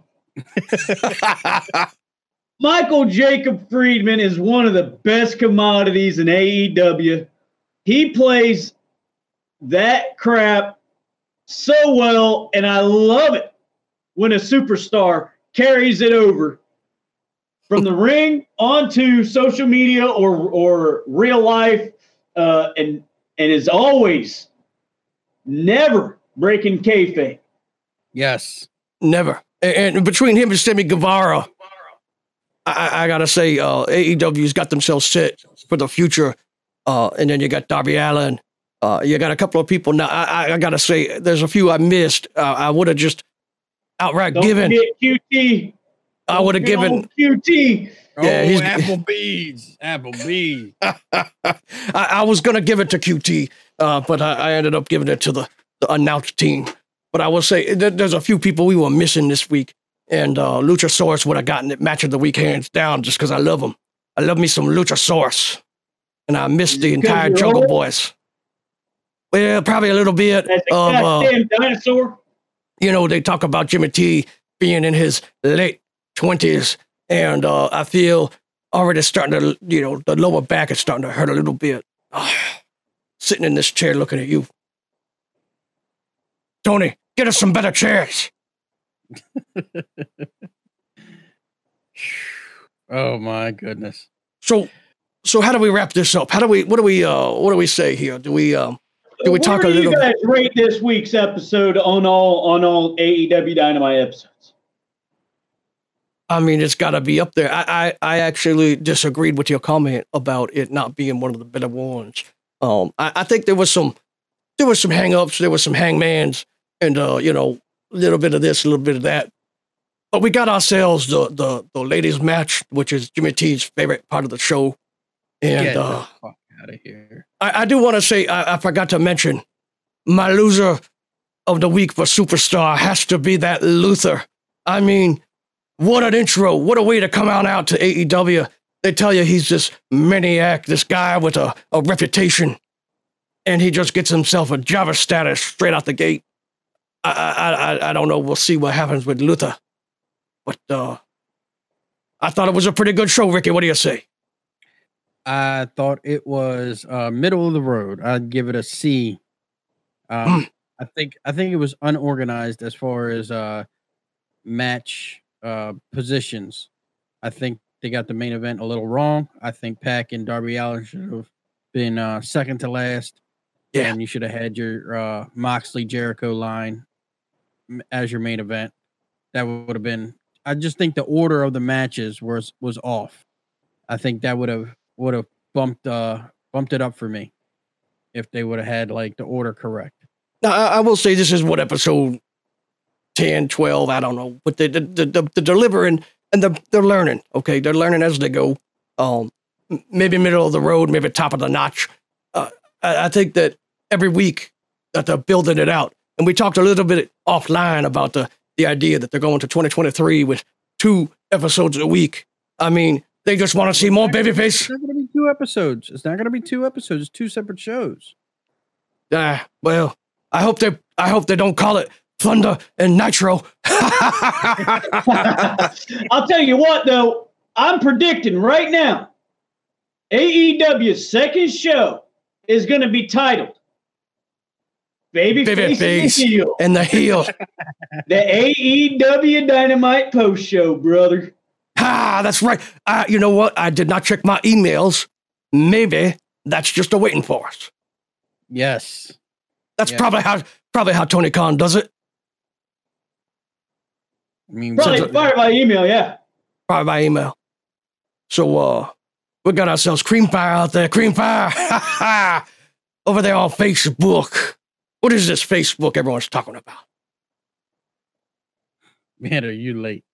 Michael Jacob Friedman is one of the best commodities in AEW. He plays that crap so well, and I love it when a superstar carries it over from the ring onto social media or or real life, uh, and and is always never breaking kayfabe. Yes. Never. And, and between him and Sammy Guevara, I, I- gotta say, uh, AEW's got themselves set for the future. Uh, and then you got Darby Allin. Uh, you got a couple of people now. I, I, gotta say, there's a few I missed. Uh, I would have just outright Don't given. QT. I would have given. forget old QT. Yeah, oh, he's- Applebee's. Applebee's. I, I was gonna give it to QT, uh, but I, I ended up giving it to the, the announced team. But I will say there, there's a few people we were missing this week, and uh, Luchasaurus would have gotten it match of the week hands down just because I love him. I love me some Luchasaurus, and I missed the entire you're Jungle old? Boys. Well, probably a little bit That's a of uh, dinosaur. you know, they talk about Jimmy T being in his late twenties, and uh, I feel already starting to, you know, the lower back is starting to hurt a little bit. sitting in this chair looking at you, Tony. Get us some better chairs. Oh my goodness. So, so how do we wrap this up? How do we? What do we? Uh, what do we say here? Do we? Um, do we Where talk a little? You guys rate this week's episode on all on all AEW Dynamite episodes. I mean, it's got to be up there. I, I, I actually disagreed with your comment about it not being one of the better ones. Um, I, I think there was some, there was some hangups, there was some hangmans, and uh, you know, a little bit of this, a little bit of that. But we got ourselves the the the ladies match, which is Jimmy T's favorite part of the show. And Get the uh, fuck out of here. I, I do want to say I, I forgot to mention my loser of the week for superstar has to be that Luther. I mean, what an intro! What a way to come on out to AEW. They tell you he's this maniac, this guy with a, a reputation, and he just gets himself a Java status straight out the gate. I I I, I don't know. We'll see what happens with Luther, but uh, I thought it was a pretty good show, Ricky. What do you say? I thought it was uh, middle of the road. I'd give it a C. Um, I think I think it was unorganized as far as uh, match uh, positions. I think they got the main event a little wrong. I think Pac and Darby Allin should have been uh, second to last. Yeah. and you should have had your uh, Moxley Jericho line as your main event. That would have been. I just think the order of the matches was was off. I think that would have would have bumped uh bumped it up for me if they would have had like the order correct. Now, I, I will say this is what episode 10, 12, I don't know, but the, the, the, the, the delivering and the, they're learning. Okay. They're learning as they go. Um, maybe middle of the road, maybe top of the notch. Uh, I, I think that every week that they're building it out. And we talked a little bit offline about the, the idea that they're going to 2023 with two episodes a week. I mean, they just want to see more It's babyface. not going to be two episodes. It's not going to be two episodes. It's two separate shows. Ah, well, I hope they I hope they don't call it Thunder and Nitro. I'll tell you what, though, I'm predicting right now AEW's second show is going to be titled Baby, Baby Face Face. and the Heel. and the heel. The AEW Dynamite post show, brother. Ah, that's right. Uh, you know what? I did not check my emails. Maybe that's just a waiting for us. Yes. That's Yeah. probably how probably how Tony Khan does it. I mean, Probably So- fire by email, yeah. probably by email. So uh we got ourselves cream fire out there, cream fire over there on Facebook. What is this Facebook everyone's talking about? man, are you late?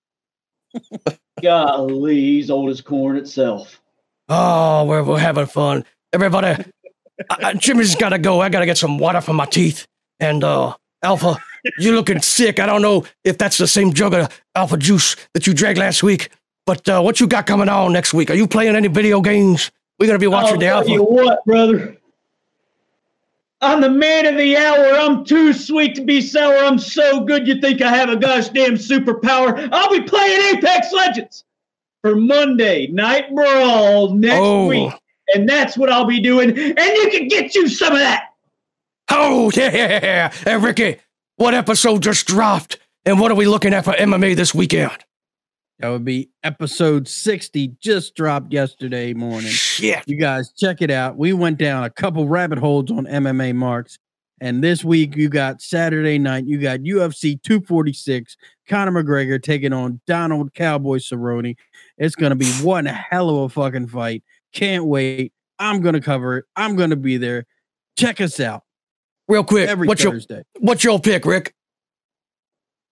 Golly, he's old as corn itself. Oh, we're, we're having fun. Everybody, I, I, Jimmy's got to go. I got to get some water for my teeth. And uh, Alpha, you looking sick. I don't know if that's the same jug of Alpha juice that you drank last week. But uh, what you got coming on next week? Are you playing any video games? We're gonna be watching I'll the tell Alpha. you what, brother. I'm the man of the hour. I'm too sweet to be sour. I'm so good you think I have a gosh damn superpower. I'll be playing Apex Legends for Monday Night Brawl next Oh. week. And that's what I'll be doing. And you can get you some of that. Oh yeah, hey Ricky, what episode just dropped? And what are we looking at for MMA this weekend? That would be episode 60, just dropped yesterday morning. Shit. You guys check it out. We went down a couple rabbit holes on MMA marks. And this week you got Saturday night, you got UFC 246, Conor McGregor taking on Donald Cowboy Cerrone. It's gonna be one hell of a fucking fight. Can't wait. I'm gonna cover it. I'm gonna be there. Check us out Real quick, every what's your what's your pick, Rick?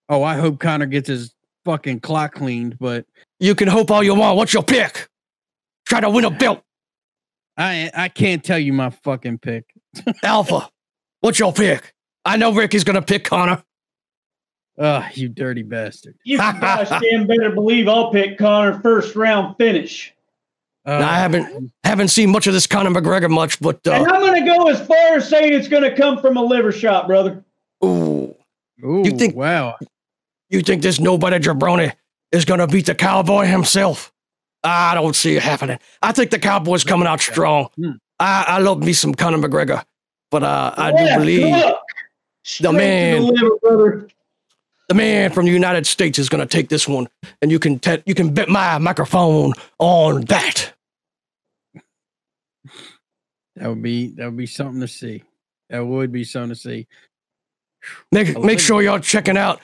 Oh, I hope Conor gets his fucking clock cleaned, but You can hope all you want. What's your pick? Try to win a belt. I I can't tell you my fucking pick. Alpha, what's your pick? I know Rick is going to pick Conor. Ah, you dirty bastard. You can gosh damn better believe I'll pick Conor first round finish. Uh, Now, I haven't haven't seen much of this Conor McGregor much, but And uh, I'm going to go as far as saying it's going to come from a liver shot, brother. ooh, Ooh, you think- wow. you think this nobody jabroni is going to beat the cowboy himself? I don't see it happening. I think the cowboy's coming out strong. Hmm. I, I love me some Conor McGregor, but uh, I do believe hook. Straight to man- the liver, the man from the United States is going to take this one, and you can te- you can bet my microphone on that. That would be that would be something to see. That would be something to see. Make make sure y'all checking out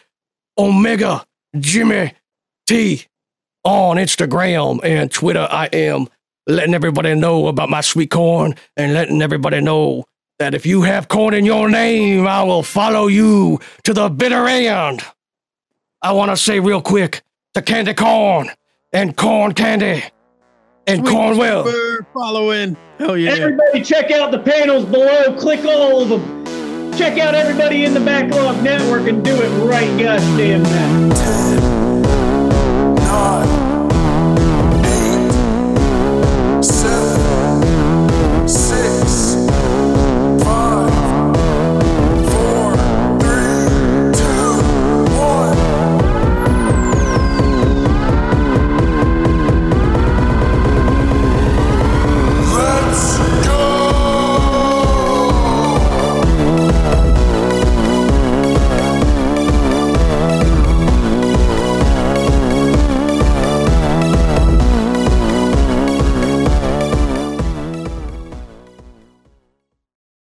Omega Jimmy T on Instagram and Twitter. I am letting everybody know about my sweet corn and letting everybody know that if you have corn in your name, I will follow you to the bitter end. I want to say real quick to Candy Corn and Corn Candy and Cornwell. following. Hell yeah. Everybody check out the panels below. Click all of them. Check out everybody in the Backlog Network and do it right goddamn now.